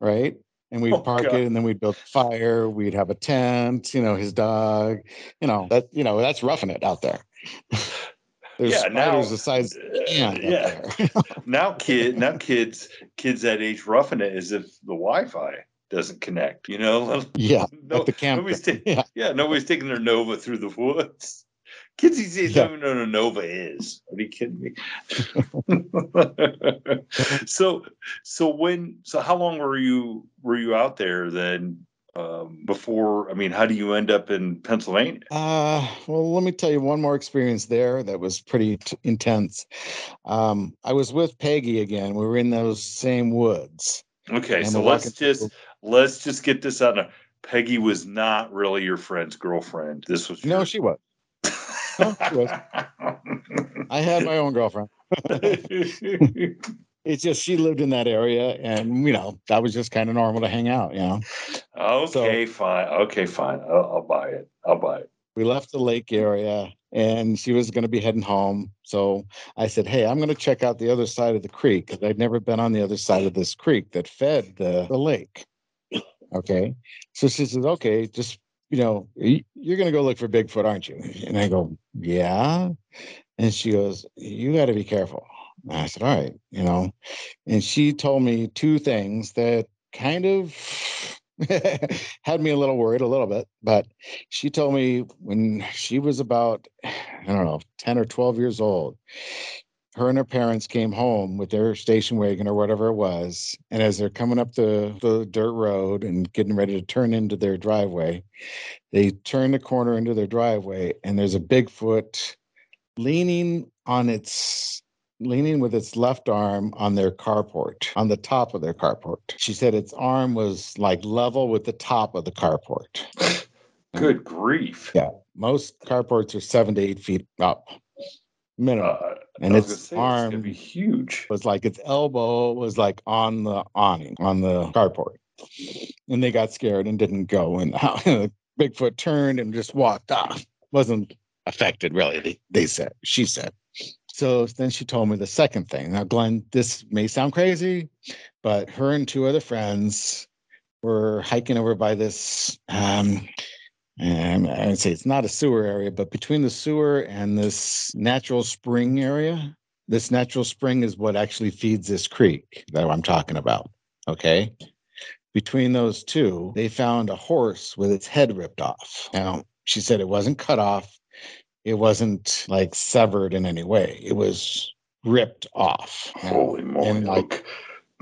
right? And we'd Oh, park God. it, and then we'd build a fire. We'd have a tent, you know, his dog, you know, that you know, that's roughing it out there. *laughs* There's Yeah, now- the size Uh, a yeah. *laughs* now kid now kids kids that age roughing it as if the Wi-Fi doesn't connect. You know, *laughs* yeah, no, at the camp. nobody's ta- *laughs* yeah, yeah, nobody's taking their Nova through the woods. Kids these days Yeah. don't even know what a Nova is. Are you kidding me? so, so when, so how long were you were you out there then? Um, before, I mean, how do you end up in Pennsylvania? Uh, well, let me tell you one more experience there that was pretty t- intense. Um, I was with Peggy again. We were in those same woods. Okay, so let's just through- let's just get this out. Now. Peggy was not really your friend's girlfriend. This was No, she was. no, she was. *laughs* I had my own girlfriend. *laughs* It's just she lived in that area, and you know that was just kind of normal to hang out. You know, okay, fine. Okay, fine. I'll, I'll buy it. I'll buy it. we left the lake area, and she was going to be heading home. So I said, "Hey, I'm going to check out the other side of the creek because I'd never been on the other side of this creek that fed the, the lake." Okay, so she says, "Okay, just you know, you're going to go look for Bigfoot, aren't you?" And I go, "Yeah," and she goes, "You got to be careful." And I said, "All right," you know, and she told me two things that kind of *laughs* had me a little worried a little bit but she told me when she was about i don't know 10 or 12 years old her and her parents came home with their station wagon or whatever it was and as they're coming up the, the dirt road and getting ready to turn into their driveway they turn the corner into their driveway and there's a bigfoot leaning on its leaning with its left arm on their carport, on the top of their carport. She said its arm was like level with the top of the carport. *laughs* Good grief. Yeah. Most carports are seven to eight feet up, minimum. Uh, and I was gonna its say, it's arm be huge. was like its elbow was like on the awning, on the carport. And they got scared and didn't go. And *laughs* Bigfoot turned and just walked off. Wasn't affected really, they, they said, she said. So then she told me the second thing. Now, Glenn, this may sound crazy, but her and two other friends were hiking over by this um and I would say it's not a sewer area, but between the sewer and this natural spring area, this natural spring is what actually feeds this creek that I'm talking about. Okay. Between those two, they found a horse with its head ripped off. Now, she said it wasn't cut off, it wasn't like severed in any way, it was ripped off. Holy moly! and, like-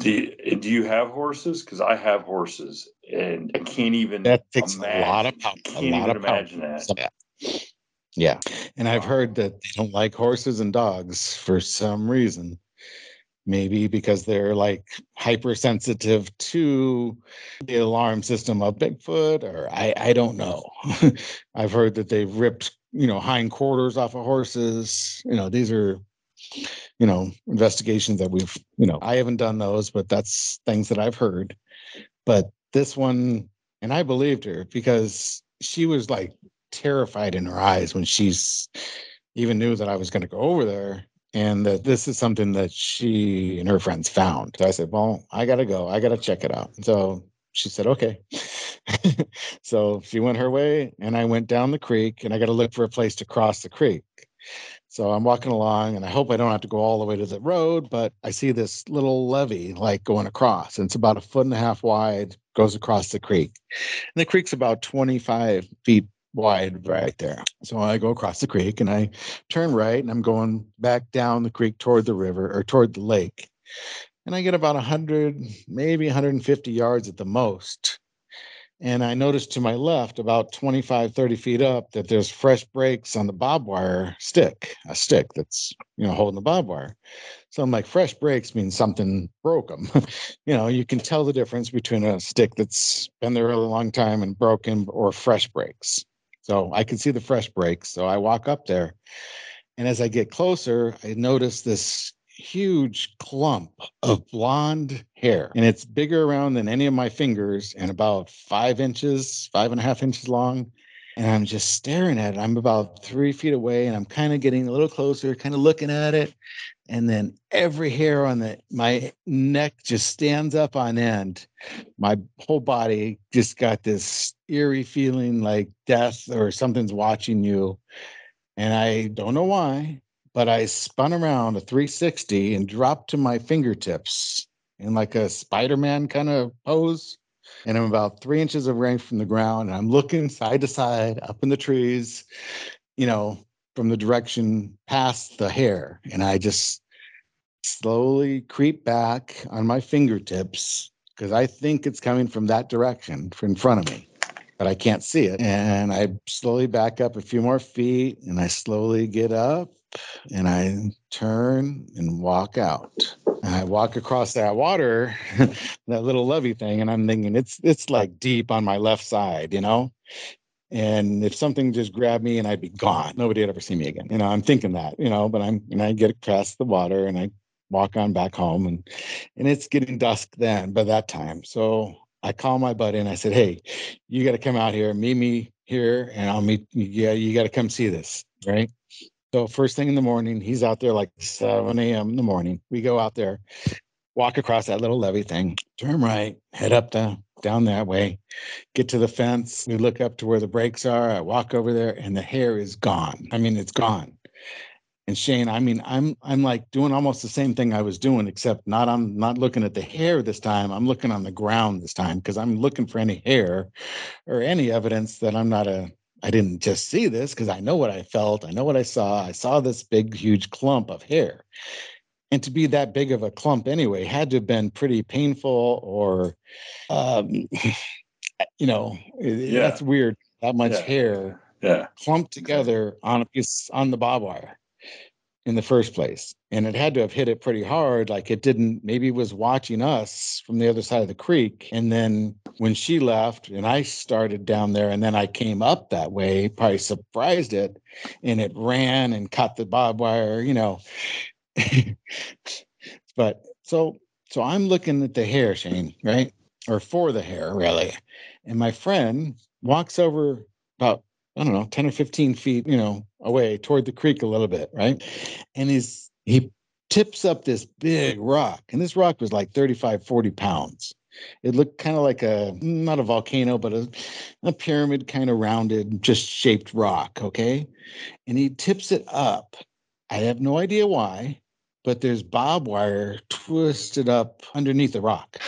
do you, eh, do you have horses? Because I have horses, and I can't even. that takes a lot of power. Can't lot even of power. imagine that. Yeah. Yeah. And I've heard that they don't like horses and dogs for some reason. maybe because they're like hypersensitive to the alarm system of Bigfoot, or I, I don't know. *laughs* I've heard that they've ripped, you know, hind quarters off of horses. You know, these are, you know, investigations that we've, you know, I haven't done those, but that's things that I've heard. But this one, and I believed her because she was like terrified in her eyes when she's even knew that I was going to go over there and that this is something that she and her friends found. So I said, Well, I got to go. I got to check it out. So she said, Okay. *laughs* so she went her way, and I went down the creek, and I got to look for a place to cross the creek. So I'm walking along, and I hope I don't have to go all the way to the road, but I see this little levee like going across, and it's about a foot and a half wide, goes across the creek. And the creek's about 25 feet wide right there. So I go across the creek and I turn right and I'm going back down the creek toward the river or toward the lake. And I get about 100, maybe 150 yards at the most. And I noticed to my left, about 25, 30 feet up, that there's fresh breaks on the barbed wire stick, a stick that's, you know, holding the barbed wire. So I'm like, fresh breaks means something broke them. *laughs* you know, you can tell the difference between a stick that's been there a long time and broken or fresh breaks. So I can see the fresh breaks. So I walk up there. And as I get closer, I notice this huge clump of blonde hair. And it's bigger around than any of my fingers and about five inches, five and a half inches long. And I'm just staring at it. I'm about three feet away and I'm kind of getting a little closer, kind of looking at it and then every hair on the my neck just stands up on end my whole body just got this eerie feeling like death or something's watching you and i don't know why but i spun around a 360 and dropped to my fingertips in like a spider-man kind of pose. And i'm about three inches of range from the ground and i'm looking side to side up in the trees you know from the direction past the hair. And i just slowly creep back on my fingertips because I think it's coming from that direction in front of me, but I can't see it. And I slowly back up a few more feet and I slowly get up and I turn and walk out. And I walk across that water, *laughs* that little levee thing, and I'm thinking it's it's like deep on my left side, you know? And if something just grabbed me and I'd be gone, nobody would ever see me again. You know, I'm thinking that, you know, but I'm and I get across the water and I walk on back home and and it's getting dusk then by that time so i call my buddy and i said hey you got to come out here meet me here and i'll meet you yeah you got to come see this right? So first thing in the morning he's out there like 7 a.m in the morning. We go out there walk across that little levee thing turn right head up the down that way get to the fence. We look up to where the brakes are i walk over there and the hair is gone. I mean it's gone and Shane, I mean, I'm I'm like doing almost the same thing I was doing, except not I'm not looking at the hair this time. I'm looking on the ground this time because I'm looking for any hair or any evidence that I'm not a I didn't just see this because I know what I felt. I know what I saw. I saw this big, huge clump of hair. And to be that big of a clump anyway had to have been pretty painful or um, *sighs* you know, yeah. that's weird. That much yeah. hair yeah. clumped together on a piece on the barbed wire in the first place. And it had to have hit it pretty hard. Like it didn't, maybe it was watching us from the other side of the creek. And then when she left and I started down there and then I came up that way, probably surprised it and it ran and cut the barbed wire, you know. *laughs* but so, so I'm looking at the hair, Shane, right? Or for the hair, really. And my friend walks over about I don't know, 10 or 15 feet, you know, away toward the creek a little bit, right? And he's he tips up this big rock. And this rock was like 35, 40 pounds. It looked kind of like a not a volcano, but a, a pyramid kind of rounded, just shaped rock. Okay. And he tips it up. I have no idea why, but there's barbed wire twisted up underneath the rock.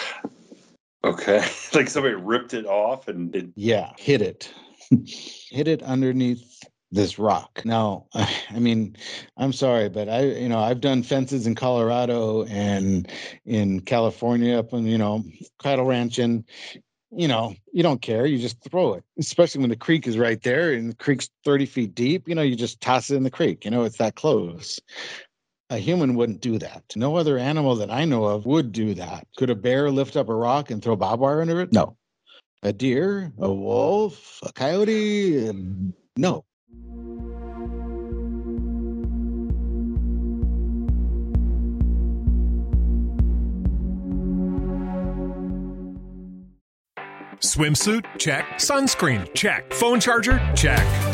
Okay. *laughs* like somebody ripped it off and it yeah, hit it *laughs* hit it underneath this rock. Now, *laughs* I mean, I'm sorry, but I, you know, I've done fences in Colorado and in California up in, you know, cattle ranching. You know, you don't care. You just throw it, especially when the creek is right there and the creek's 30 feet deep. You know, you just toss it in the creek. You know, it's that close. A human wouldn't do that. No other animal that I know of would do that. Could a bear lift up a rock and throw barbed wire under it? No. A deer, a wolf, a coyote? No. Swimsuit? Check. Sunscreen? Check. Phone charger? Check.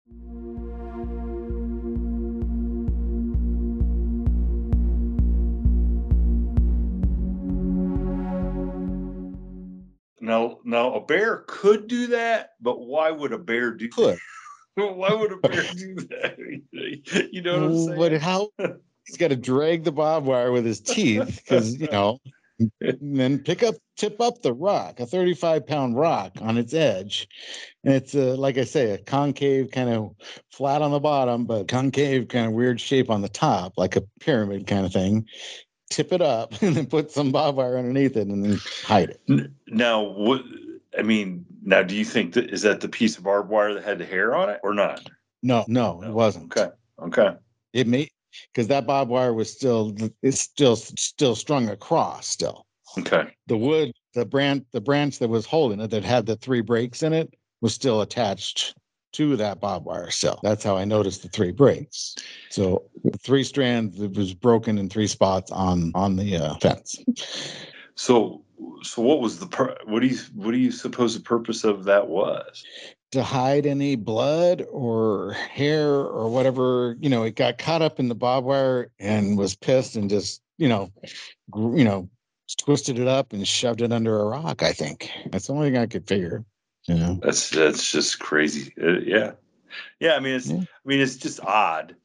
Now, now a bear could do that, but why would a bear do Could. *laughs* why would a bear do that? *laughs* You know what I'm saying? But how he's got to drag the barbed wire with his teeth because you know, and then pick up, tip up the rock, a 35 pound rock on its edge, and it's a, like I say, a concave kind of flat on the bottom, but concave kind of weird shape on the top, like a pyramid kind of thing. Tip it up *laughs* and then put some barbed wire underneath it and then hide it. Now, what? I mean, now, do you think that is that the piece of barbed wire that had the hair on it, or not? No, no, it wasn't. Okay, okay, It may because that barbed wire was still it's still still strung across still. okay. the wood, the branch, the branch that was holding it that had the three breaks in it was still attached to that barbed wire cell. That's how I noticed the three breaks. So three strands it was broken in three spots on on the uh, fence. So, so what was the what do you what do you suppose the purpose of that was? To hide any blood or hair or whatever, you know, it got caught up in the barbed wire and was pissed and just, you know, gr- you know, twisted it up and shoved it under a rock. I think that's the only thing I could figure. You know. That's that's just crazy. Uh, yeah, yeah. I mean, it's Yeah. I mean, it's just odd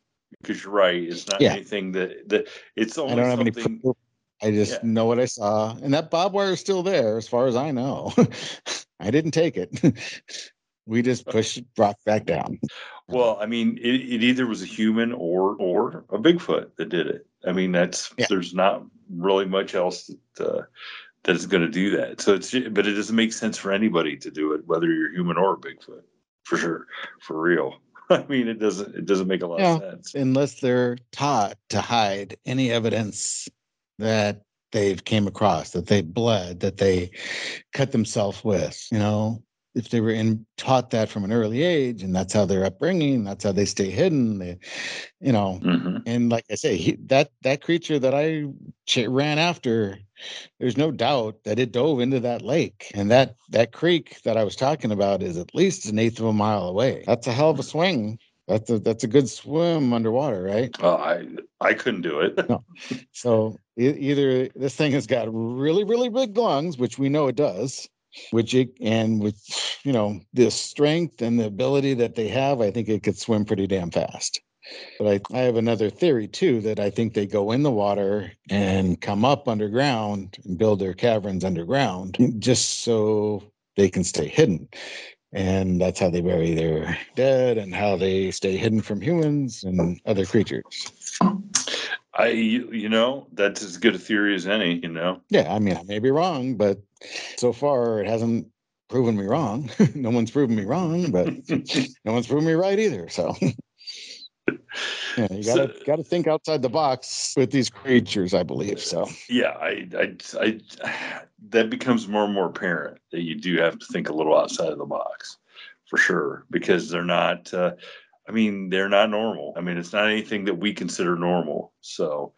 because you're right. It's not Yeah. anything that that it's only I don't have any proof. I just Yeah. know what I saw, and that barbed wire is still there, as far as I know. *laughs* I didn't take it. *laughs* we just pushed it rock back down. Well, I mean, it, it either was a human or or a Bigfoot that did it. I mean, that's Yeah. there's not really much else that uh, that is going to do that. So it's but it doesn't make sense for anybody to do it, whether you're human or Bigfoot, for sure, for real. *laughs* I mean, it doesn't it doesn't make a lot of sense. Unless they're taught to hide any evidence that they've came across, that they bled, that they cut themselves with, you know. If they were in taught that from an early age, and that's how their upbringing, that's how they stay hidden. They, you know, hmm and like I say, he, that that creature that I ch- ran after, there's no doubt that it dove into that lake, and that that creek that I was talking about is at least an eighth of a mile away. That's a hell of a swing that's a that's a good swim underwater, right? Uh, I I couldn't do it. No. So e- either this thing has got really really big lungs, which we know it does, which it and with you know the strength and the ability that they have, I think it could swim pretty damn fast. But I, I have another theory too that I think they go in the water and come up underground and build their caverns underground just so they can stay hidden. And that's how they bury their dead and how they stay hidden from humans and other creatures. I you you know that's as good a theory as any. You know. Yeah, I mean, I may be wrong, but so far it hasn't proven me wrong. *laughs* no one's proven me wrong, but *laughs* no one's proven me right either. So *laughs* yeah, you gotta So- gotta think outside the box with these creatures, I believe. So Yeah, I, I, I, *sighs* that becomes more and more apparent that you do have to think a little outside of the box, for sure, because they're not. Uh, I mean, they're not normal. I mean, it's not anything that we consider normal. So,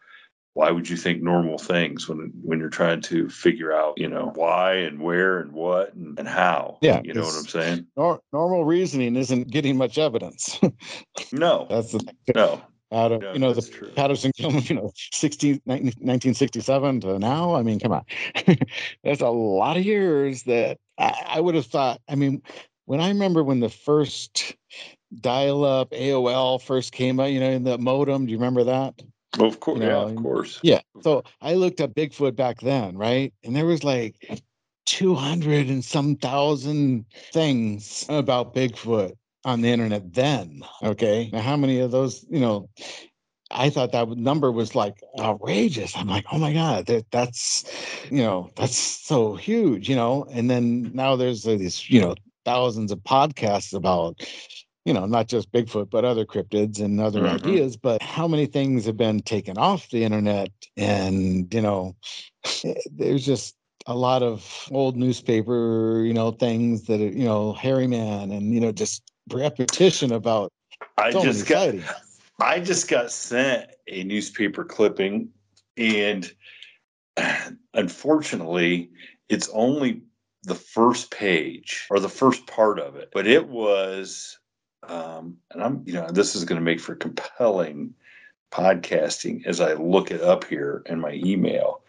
why would you think normal things when when you're trying to figure out, you know, why and where and what and, and how? Yeah, you know what I'm saying? nor- normal reasoning isn't getting much evidence. *laughs* No, That's the thing. no, out of No, you know the true. Patterson you know, 16, 19, 1967 to now. I mean, come on, *laughs* that's a lot of years that I, I would have thought. I mean, when I remember when the first dial-up AOL first came out, you know, in the modem. Do you remember that? well, of course, You yeah, of course. Yeah. So I looked up Bigfoot back then, right? And there was like 200 and some thousand things about Bigfoot on the internet then. Okay. Now, how many of those, you know, I thought that number was like outrageous. I'm like, oh my God, that, that's, you know, that's so huge, you know? And then now there's uh, these, you know, thousands of podcasts about, you know, not just Bigfoot, but other cryptids and other Mhm. ideas. But how many things have been taken off the internet? And, you know, there's just a lot of old newspaper, you know, things that are, you know, Harry Man and, you know, just repetition about I so just got. sightings. I just got sent a newspaper clipping, and *sighs* unfortunately, it's only the first page or the first part of it. But it was, um, and I'm, you know, this is going to make for compelling podcasting as I look it up here in my email.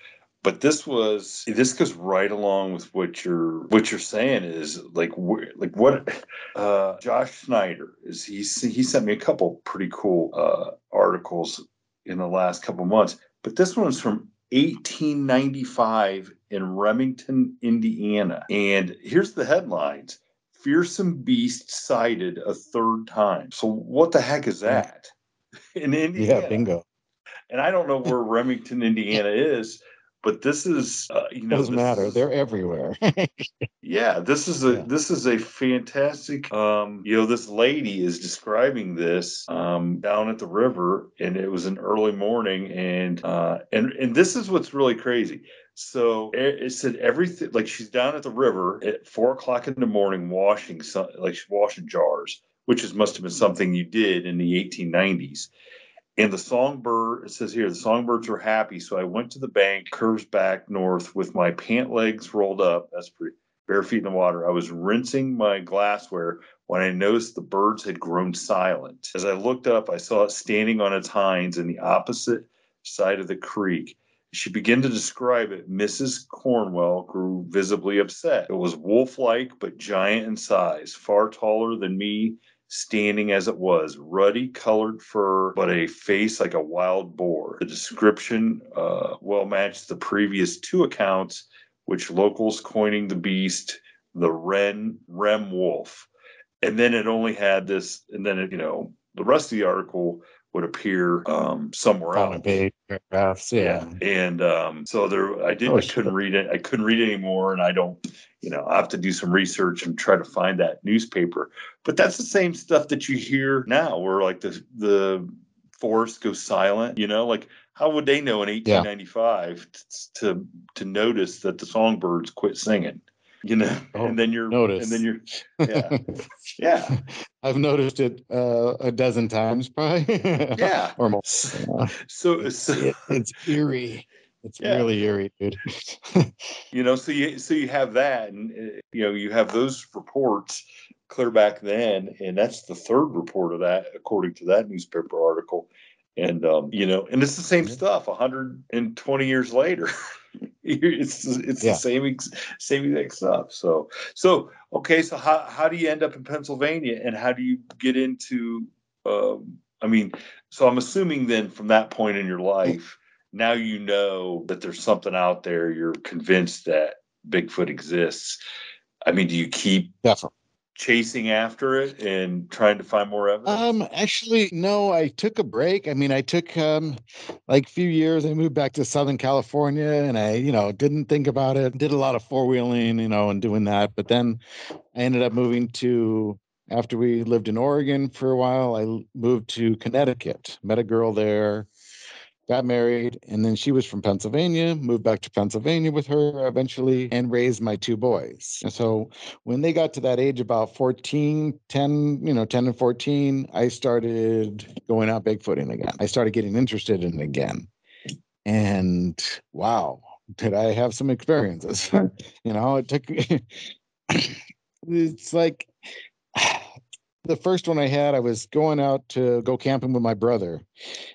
But this was this goes right along with what you're what you're saying is like like what uh, Josh Snyder is he he sent me a couple pretty cool uh, articles in the last couple months, but this one's from 1895 in Remington, Indiana, and here's the headlines: "Fearsome beast sighted a third time." So what the heck is that *laughs* in Indiana? Yeah, bingo. And I don't know where Remington, Indiana is. But this is, uh, you know, Doesn't matter. is- They're everywhere. *laughs* yeah, this is a Yeah. this is a fantastic. Um, you know, this lady is describing this um, down at the river, and it was an early morning, and uh, and and this is what's really crazy. So it, said everything like she's down at the river at four o'clock in the morning washing some like she's washing jars, which is must have been something you did in the 1890s. And the songbird, it says here, the songbirds were happy. So I went to the bank, curves back north with my pant legs rolled up. That's pretty bare feet in the water. I was rinsing my glassware when I noticed the birds had grown silent. As I looked up, I saw it standing on its hinds in the opposite side of the creek. She began to describe it. Mrs. Cornwell grew visibly upset. It was wolf like, but giant in size, far taller than me, standing as it was, ruddy colored fur, but a face like a wild boar. The description uh, well matched the previous two accounts, which locals coining the beast the Ren Rem wolf. And then it only had this, and then it, you know, the rest of the article would appear um, somewhere on a else. page, paragraphs. Yeah. And um, so there, I didn't, Oh, I couldn't read it. I couldn't read anymore. And I don't, you know, I have to do some research and try to find that newspaper. But that's the same stuff that you hear now where like the, the forest goes silent, you know, like how would they know in 1895 t- to, to notice that the songbirds quit singing, you know, Oh, and then you're, notice. and then you're, *laughs* yeah, yeah. I've noticed it uh, a dozen times, probably. Yeah. *laughs* or more. So, so, It- it's eerie. It's Yeah. really eerie, dude. *laughs* you know so you so you have that and uh, you know you have those reports clear back then, and that's the third report of that, according to that newspaper article. And um, you know, and it's the same stuff. 120 years later, *laughs* it's it's yeah. the same same exact stuff. So so okay. So how how do you end up in Pennsylvania, and how do you get into? Um, I mean, so I'm assuming then from that point in your life, now you know that there's something out there. You're convinced that Bigfoot exists. I mean, do you keep definitely chasing after it and trying to find more evidence? Um, actually, no. I took a break. I mean, I took um, like a few years. I moved back to Southern California, and I, you know, didn't think about it. Did a lot of four wheeling, you know, and doing that. But then I ended up moving to. After we lived in Oregon for a while, I moved to Connecticut. Met a girl there got married, and then she was from Pennsylvania, moved back to Pennsylvania with her eventually, and raised my two boys. And so when they got to that age, about 14, 10, you know, 10 and 14, I started going out bigfooting again. I started getting interested in it again. And wow, did I have some experiences? *laughs* you know, it took, *laughs* it's like, the first one I had, I was going out to go camping with my brother,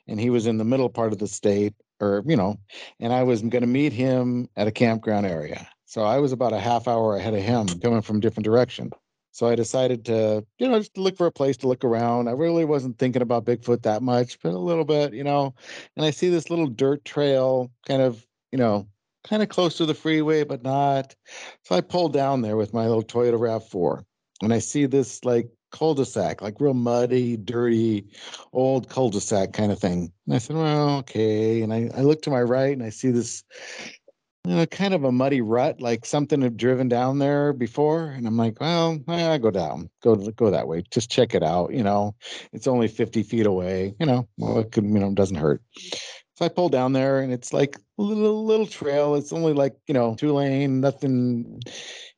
and he was in the middle part of the state, or you know, and I was going to meet him at a campground area. So I was about a half hour ahead of him, coming from different direction. So I decided to, you know, just look for a place to look around. I really wasn't thinking about Bigfoot that much, but a little bit, you know. And I see this little dirt trail, kind of, you know, kind of close to the freeway, but not. So I pulled down there with my little Toyota Rav4, and I see this like cul-de-sac, like real muddy, dirty, old cul-de-sac kind of thing. And I said, well, okay. And I, I look to my right and I see this, you know, kind of a muddy rut, like something had driven down there before. And I'm like, well, I go down, go go that way, just check it out. You know, it's only 50 feet away. You know, well, it could, you know, doesn't hurt. So I pull down there, and it's like a little little trail. It's only like you know two lane, nothing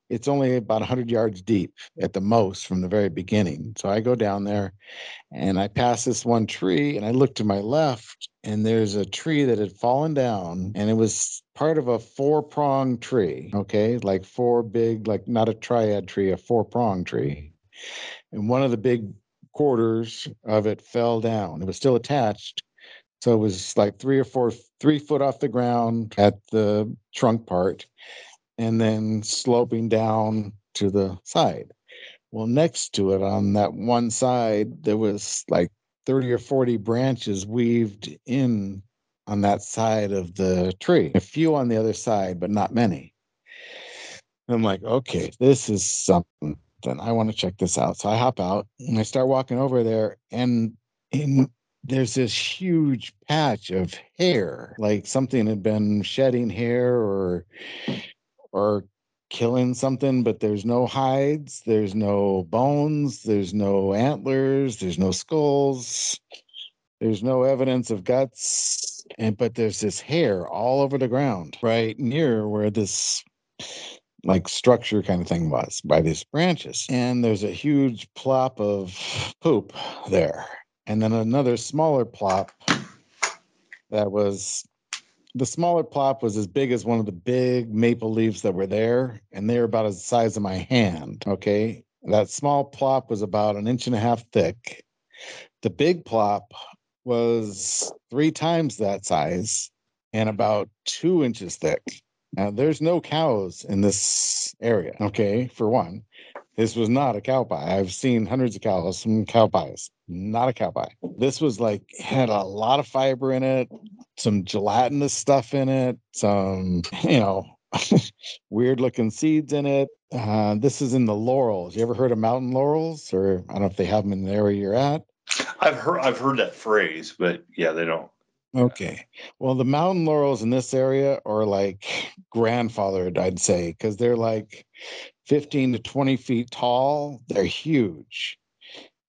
it's only about 100 yards deep at the most from the very beginning. So I go down there and I pass this one tree and I look to my left and there's a tree that had fallen down and it was part of a four prong tree. Okay. Like four big, like not a triad tree, a four prong tree. And one of the big quarters of it fell down. It was still attached. So it was like three or four, three foot off the ground at the trunk part and then sloping down to the side. Well, next to it on that one side, there was like 30 or 40 branches weaved in on that side of the tree, a few on the other side, but not many. And I'm like, okay, this is something. I want to check this out. So I hop out and I start walking over there, and in there's this huge patch of hair, like something had been shedding hair or or killing something, but there's no hides, there's no bones, there's no antlers, there's no skulls, there's no evidence of guts, and but there's this hair all over the ground, right near where this like structure kind of thing was by these branches. And there's a huge plop of poop there. And then another smaller plop that was the smaller plop was as big as one of the big maple leaves that were there, and they were about the size of my hand. Okay. That small plop was about an inch and a half thick. The big plop was three times that size and about two inches thick. Now, there's no cows in this area, okay, for one. This was not a cow pie. I've seen hundreds of cows, some cow pies, not a cow pie. This was like, had a lot of fiber in it, some gelatinous stuff in it, some, *laughs* you know, *laughs* weird looking seeds in it. Uh, this is in the laurels. You ever heard of mountain laurels? Or I don't know if they have them in the area you're at. I've heard I've heard that phrase, but yeah, they don't. Okay. Well, the mountain laurels in this area are like grandfathered, I'd say, because they're like 15 to 20 feet tall. They're huge.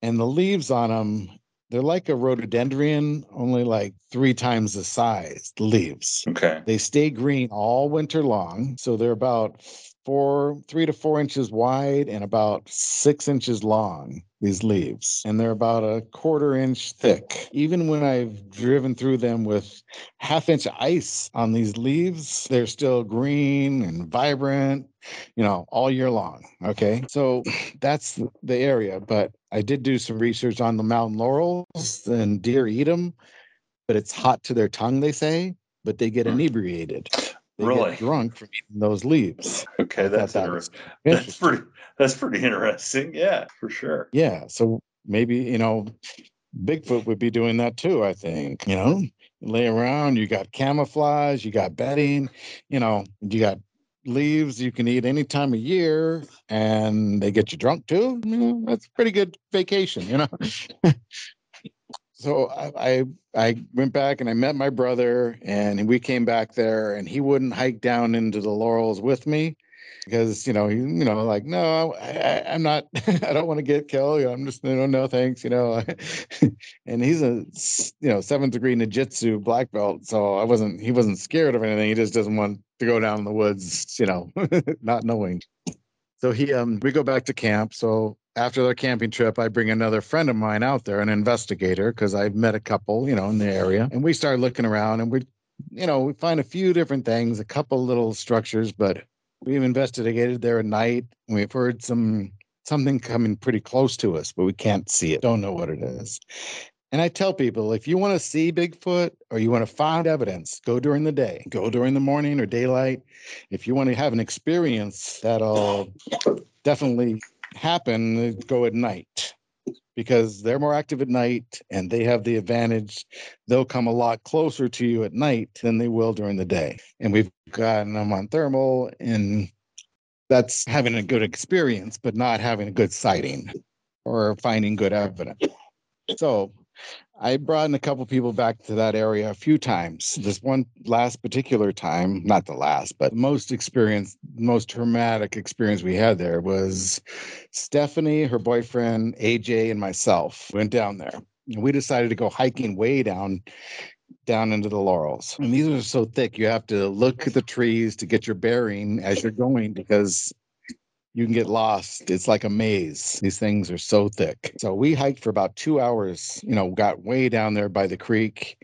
And the leaves on them they're like a rhododendron, only like three times the size, the leaves. Okay. They stay green all winter long. So they're about four, three to four inches wide and about six inches long, these leaves. And they're about a quarter inch thick. Even when I've driven through them with half inch ice on these leaves, they're still green and vibrant, you know, all year long. Okay. So that's the area. But I did do some research on the mountain laurels and deer eat them, but it's hot to their tongue, they say, but they get hmm. inebriated. They Really? get drunk from eating those leaves. Okay, that's that interesting. That's pretty. That's pretty interesting. Yeah, for sure. Yeah. So maybe, you know, Bigfoot would be doing that too, I think. You know, lay around, you got camouflage, you got bedding, you know, you got leaves you can eat any time of year and they get you drunk too. You know, that's a pretty good vacation, you know. *laughs* so I, I I went back and I met my brother and we came back there and he wouldn't hike down into the laurels with me because you know he, you know like no I, i'm not *laughs* i don't want to get killed i'm just know no thanks you know. *laughs* And he's a you know seventh degree ninjutsu black belt so i wasn't he wasn't scared of anything he just doesn't want to go down in the woods you know *laughs* not knowing. So he um we go back to camp so after the camping trip i bring another friend of mine out there an investigator because i've met a couple you know in the area and we start looking around and we you know we find a few different things a couple little structures but we've investigated there at night and we've heard some something coming pretty close to us but we can't see it don't know what it is. And i tell people if you want to see bigfoot or you want to find evidence go during the day. Go during the morning or daylight. If you want to have an experience that'll definitely happen go at night because they're more active at night and they have the advantage they'll come a lot closer to you at night than they will during the day. And we've gotten them on thermal and that's having a good experience but not having a good sighting or finding good evidence. So i brought in a couple people back to that area a few times this one last particular time not the last but most experience most traumatic experience we had there was stephanie her boyfriend aj and myself went down there and we decided to go hiking way down down into the laurels. And these are so thick, you have to look at the trees to get your bearing as you're going because you can get lost. It's like a maze. These things are so thick. So we hiked for about two hours, you know, got way down there by the creek.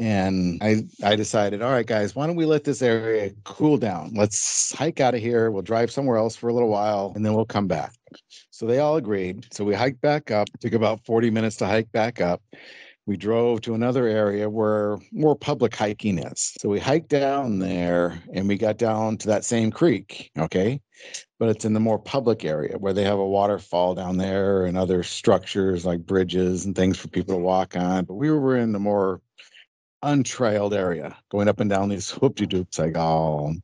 And I, I decided, all right, guys, why don't we let this area cool down? Let's hike out of here. We'll drive somewhere else for a little while and then we'll come back. So they all agreed. So we hiked back up. Took about 40 minutes to hike back up we drove to another area where more public hiking is. So we hiked down there and we got down to that same creek. Okay. But it's in the more public area where they have a waterfall down there and other structures like bridges and things for people to walk on. But we were in the more untrailed area going up and down these *laughs* whoopty doops. Like, oh,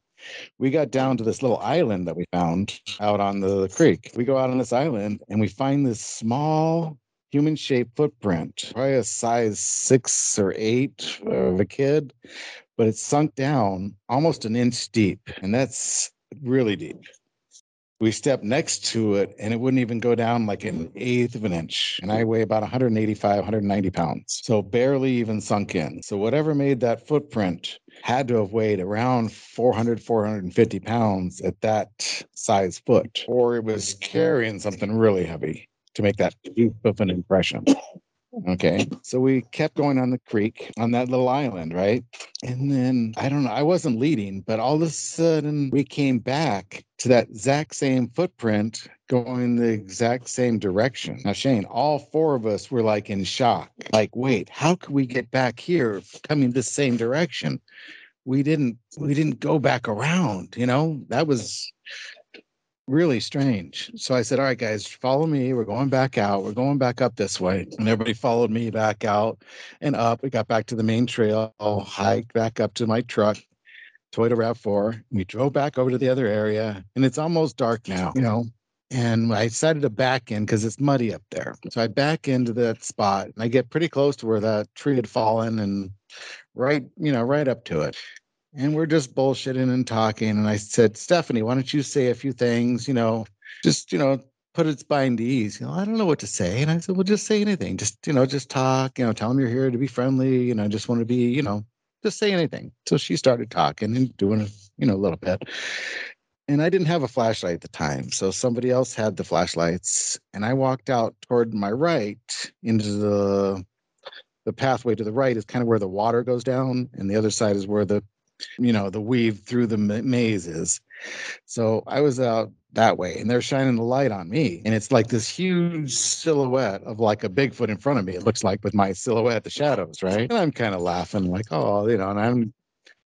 we got down to this little island that we found out on the creek. We go out on this island and we find this small human shaped footprint, probably a size six or eight of a kid, but it's sunk down almost an inch deep. And that's really deep. We stepped next to it and it wouldn't even go down like an eighth of an inch. And I weigh about 185, 190 pounds. So barely even sunk in. So whatever made that footprint had to have weighed around 400, 450 pounds at that size foot, or it was carrying something really heavy to make that deep of an impression. Okay. So we kept going on the creek on that little island, right? And then I don't know, I wasn't leading, but all of a sudden we came back to that exact same footprint going the exact same direction. Now, Shane, all four of us were like in shock. Like, wait, how could we get back here coming the same direction? We didn't we didn't go back around, you know? That was really strange. So I said, All right, guys, follow me. We're going back out. We're going back up this way. And everybody followed me back out and up. We got back to the main trail, hiked back up to my truck, Toyota RAV4. We drove back over to the other area, and it's almost dark now, you know. And I decided to back in because it's muddy up there. So I back into that spot and I get pretty close to where that tree had fallen and right, you know, right up to it and we're just bullshitting and talking. And I said, Stephanie, why don't you say a few things, you know, just, you know, put its mind to ease. You know, I don't know what to say. And I said, well, just say anything. Just, you know, just talk, you know, tell them you're here to be friendly. You know, just want to be, you know, just say anything. So she started talking and doing, you know, a little bit. and I didn't have a flashlight at the time. So somebody else had the flashlights. And I walked out toward my right into the the pathway to the right is kind of where the water goes down, and the other side is where the you know the weave through the maze is. So I was out that way and they're shining the light on me and it's like this huge silhouette of like a bigfoot in front of me it looks like with my silhouette the shadows right and i'm kind of laughing like oh you know and i'm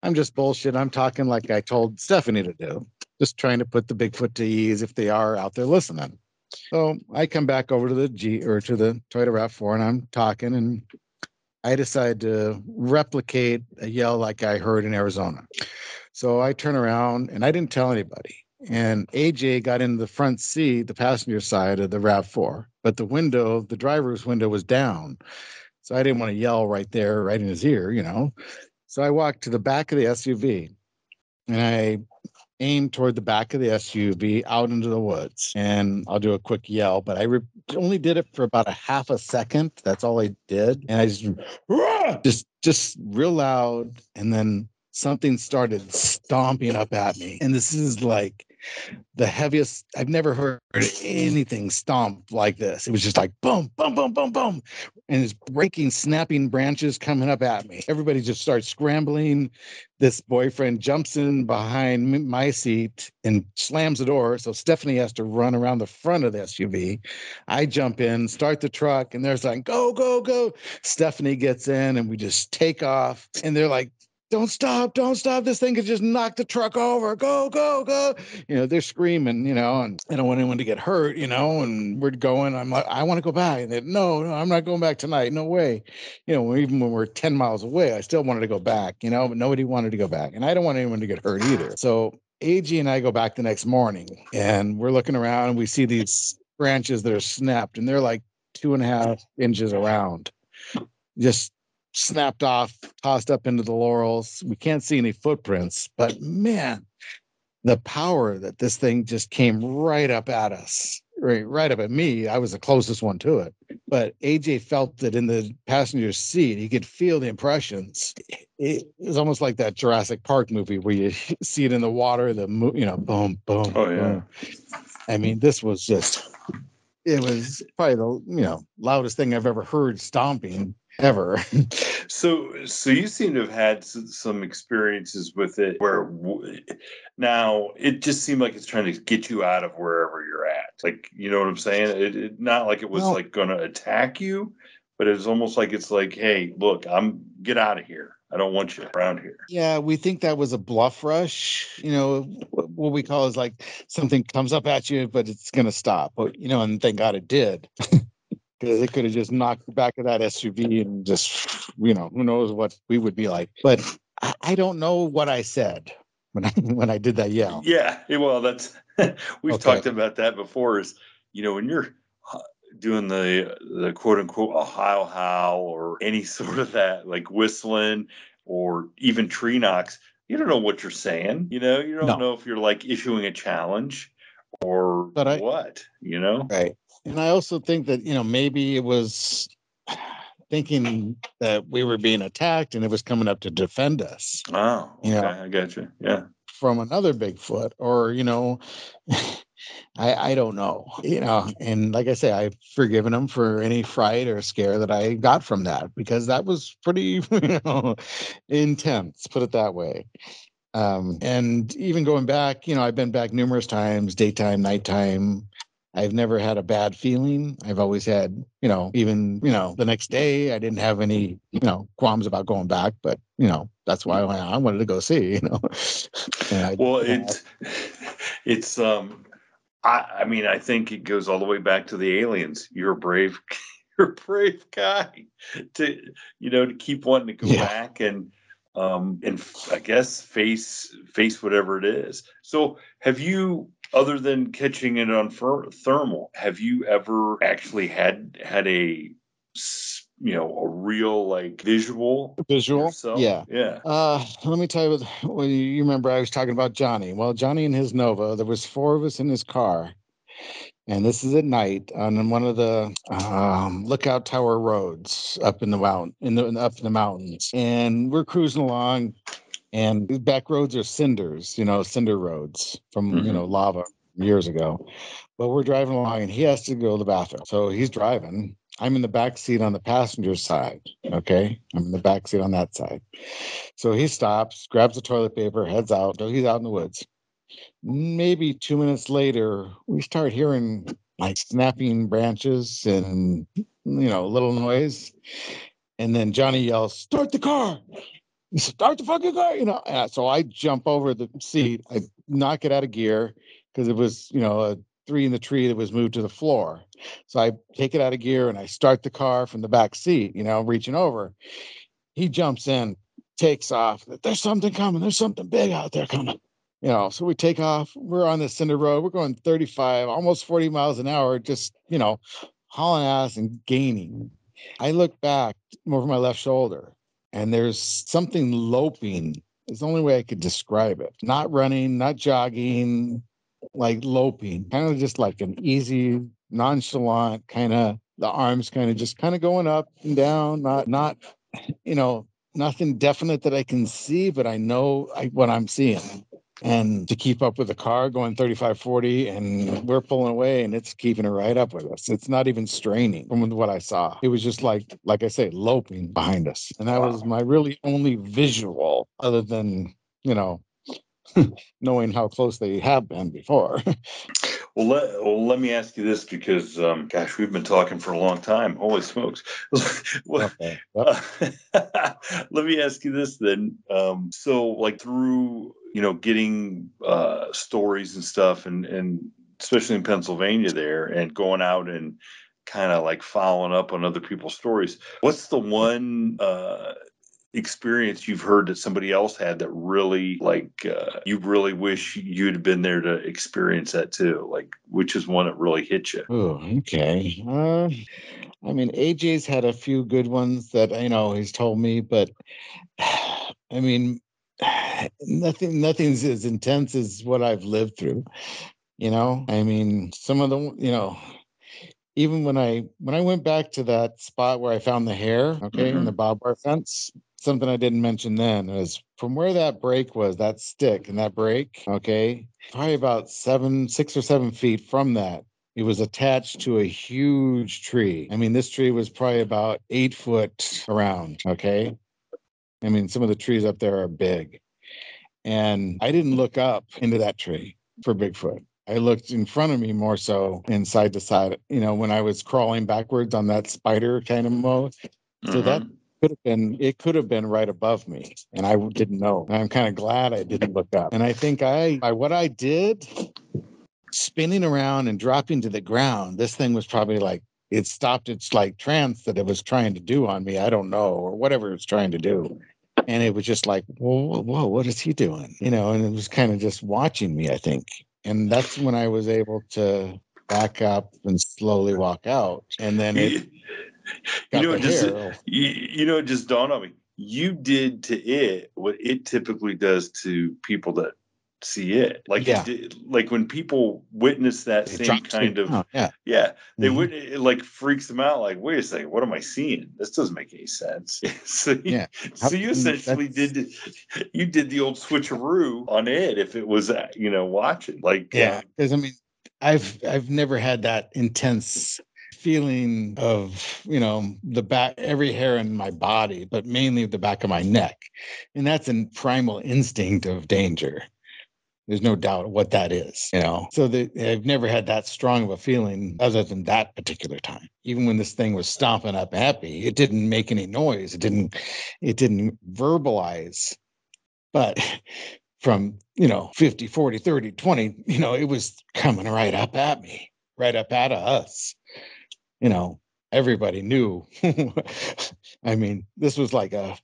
i'm just bullshit i'm talking like i told stephanie to do just trying to put the bigfoot to ease if they are out there listening so i come back over to the g or to the toyota rav4 and i'm talking and i decide to replicate a yell like i heard in arizona so i turn around and i didn't tell anybody and AJ got in the front seat, the passenger side of the RAV4, but the window, the driver's window was down. So I didn't want to yell right there, right in his ear, you know. So I walked to the back of the SUV and I aimed toward the back of the SUV out into the woods. And I'll do a quick yell, but I re- only did it for about a half a second. That's all I did. And I just, just, just real loud. And then something started stomping up at me. And this is like the heaviest I've never heard anything stomp like this. It was just like boom, boom, boom, boom, boom. And it's breaking, snapping branches coming up at me. Everybody just starts scrambling. This boyfriend jumps in behind my seat and slams the door. So Stephanie has to run around the front of the SUV. I jump in, start the truck, and they're like, go, go, go. Stephanie gets in and we just take off. And they're like, don't stop, don't stop. This thing could just knock the truck over. Go, go, go. You know, they're screaming, you know, and I don't want anyone to get hurt, you know, and we're going. I'm like, I want to go back. And they no, no, I'm not going back tonight. No way. You know, even when we're 10 miles away, I still wanted to go back, you know, but nobody wanted to go back. And I don't want anyone to get hurt either. So AG and I go back the next morning and we're looking around and we see these branches that are snapped and they're like two and a half inches around. Just snapped off, tossed up into the laurels. We can't see any footprints, but man, the power that this thing just came right up at us, right, right up at me. I was the closest one to it. But AJ felt that in the passenger seat, he could feel the impressions. It was almost like that Jurassic Park movie where you *laughs* see it in the water, the mo- you know, boom, boom. Oh yeah. Boom. I mean, this was just it was probably the you know loudest thing I've ever heard stomping ever. *laughs* so, so you seem to have had some experiences with it where now it just seemed like it's trying to get you out of wherever you're at. Like, you know what I'm saying? It, it not like it was like going to attack you, but it was almost like it's like, hey, look, I'm get out of here. I don't want you around here. Yeah, we think that was a bluff rush. You know, what we call is like something comes up at you, but it's going to stop. But, you know, and thank God it did. *laughs* because they could have just knocked the back of that SUV and just, you know, who knows what we would be like. But I, I don't know what I said when I *laughs* when I did that yell. Yeah, well, that's *laughs* we've okay. talked about that before. Is you know when you're uh, doing the the quote unquote Ohio howl or any *laughs* sort of that like whistling or even tree knocks, you don't know what you're saying. You know, you don't no. know if you're like issuing a challenge or I, what. You know, right. And I also think that, you know, maybe it was thinking that we were being attacked and it was coming up to defend us. Oh, okay. You know, I got you. Yeah. From another Bigfoot, or, you know, *laughs* I, I don't know, you know, and like I say, I've forgiven him for any fright or scare that I got from that because that was pretty, *laughs* you know, intense, put it that way. Um, and even going back, you know, I've been back numerous times, daytime, nighttime, I've never had a bad feeling. I've always had, you know, even, you know, the next day I didn't have any, you know, qualms about going back, but, you know, that's why I wanted to go see, *laughs* you know. I, well, it's, *laughs* it's, um, I, I mean, I think it goes all the way back to the aliens. You're a brave, *laughs* you're a brave guy to, you know, to keep wanting to go yeah. back and, um, and I guess face, face whatever it is. So have you, other than catching it on thermal, have you ever actually had had a you know a real like visual visual? yourself? yeah. Yeah. Uh let me tell you well you remember i was talking about johnny. Well johnny and his nova there was four of us in his car and this is at night on one of the um, lookout tower roads up in the mountain in the up in the mountains and we're cruising along and these back roads are cinders, you know, cinder roads from Mhm. you know lava years ago. But we're driving along, and he has to go to the bathroom, so he's driving. I'm in the back seat on the passenger side. Okay, I'm in the back seat on that side. So he stops, grabs the toilet paper, heads out. So he's out in the woods. Maybe two minutes later, we start hearing like snapping branches and you know a little noise, and then Johnny yells, "Start the car!" Start the fucking car, you know. So I jump over the seat, I knock it out of gear because it was, you know, a three in the tree that was moved to the floor. So I take it out of gear and I start the car from the back seat, you know, reaching over. He jumps in, takes off. There's something coming. There's something big out there coming. You know, so we take off. We're on the cinder road. We're going 35, almost 40 miles an hour, just, you know, hauling ass and gaining. I look back over my left shoulder and there's something loping. It's the only way I could describe it. Not running, not jogging, like loping, kind of just like an easy, nonchalant kind of the arms kind of just kind of going up and down, not not you know, nothing definite that I can see, but I know I, what I'm seeing. And to keep up with the car going 35, 40, and we're pulling away and it's keeping it right up with us. It's not even straining from what I saw. It was just like, like I say, loping behind us. And that was my really only visual other than, you know, *laughs* knowing how close they have been before. *laughs* Well, let, well, let me ask you this because, um, gosh, we've been talking for a long time. Holy smokes. *laughs* Well, Okay. Yep. uh, let me ask you this then. Um, so, like, through, you know, getting uh, stories and stuff, and, and especially in Pennsylvania there, and going out and kind of like following up on other people's stories, what's the one uh, experience you've heard that somebody else had that really like uh, you really wish you'd have been there to experience that too? Like which is one that really hit you? Oh, okay. Uh, I mean, AJ's had a few good ones that you know he's told me, but *sighs* I mean, nothing, nothing's as intense as what I've lived through. You know, I mean, some of the, you know, even when I when I went back to that spot where I found the hair, okay, in mm-hmm. the barbed wire fence, something I didn't mention then is from where that break was, that stick and that break, okay, probably about seven, six or seven feet from that. It was attached to a huge tree. I mean, this tree was probably about eight foot around. Okay. I mean, some of the trees up there are big. And I didn't look up into that tree for Bigfoot. I looked in front of me more so and side to side, you know, when I was crawling backwards on that spider kind of mode. So that Mhm. could have been, it could have been right above me. And I didn't know. And I'm kind of glad I didn't look up. And I think I, by what I did, spinning around and dropping to the ground, this thing was probably like, it stopped its like trance that it was trying to do on me. I don't know, or whatever it's trying to do. And it was just like, whoa, whoa, what is he doing? You know, and it was kind of just watching me, I think. And that's when I was able to back up and slowly walk out. And then it you, know just you, you know it just dawned on me you did to it what it typically does to people that see it like Yeah. it like when people witness that It same kind of down, yeah. yeah they Mhm. would it like freaks them out like wait a second what am i seeing this doesn't make any sense *laughs* so you, Yeah. so you essentially that's- did you did the old switcheroo on it if it was uh, you know watching like Yeah, uh, because I mean, I've I've never had that intense feeling of you know the back every hair in my body, but mainly the back of my neck, and that's a primal instinct of danger. There's no doubt what that is, you know. So the, I've never had that strong of a feeling other than that particular time. Even when this thing was stomping up at me, it didn't make any noise. It didn't. It didn't verbalize. But *laughs* from you know 50 40 30 20 you know it was coming right up at me right up at us you know everybody knew *laughs* i mean this was like a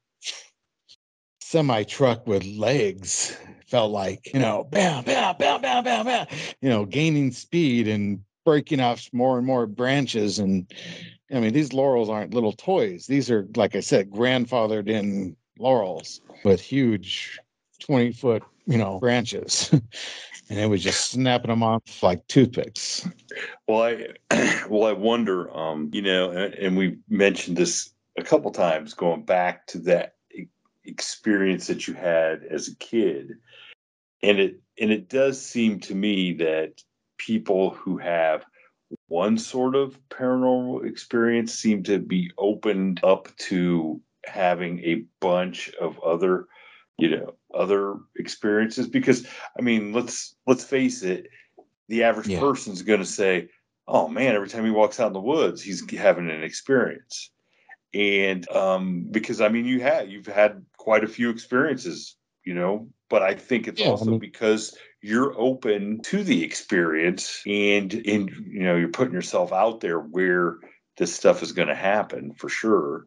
semi truck with legs felt like you know bam bam bam bam bam bam you know gaining speed and breaking off more and more branches and i mean these laurels aren't little toys these are like i said grandfathered in laurels with huge 20 foot, you know, branches. *laughs* and it was just snapping them off like toothpicks. Well, I *clears throat* well, I wonder, um, you know, and, and we mentioned this a couple times, going back to that experience that you had as a kid. And it and it does seem to me that people who have one sort of paranormal experience seem to be opened up to having a bunch of other you know other experiences because i mean let's let's face it the average yeah. person's going to say oh man every time he walks out in the woods he's having an experience and um because i mean you had you've had quite a few experiences you know but i think it's yeah, also I mean, because you're open to the experience and and you know you're putting yourself out there where this stuff is going to happen for sure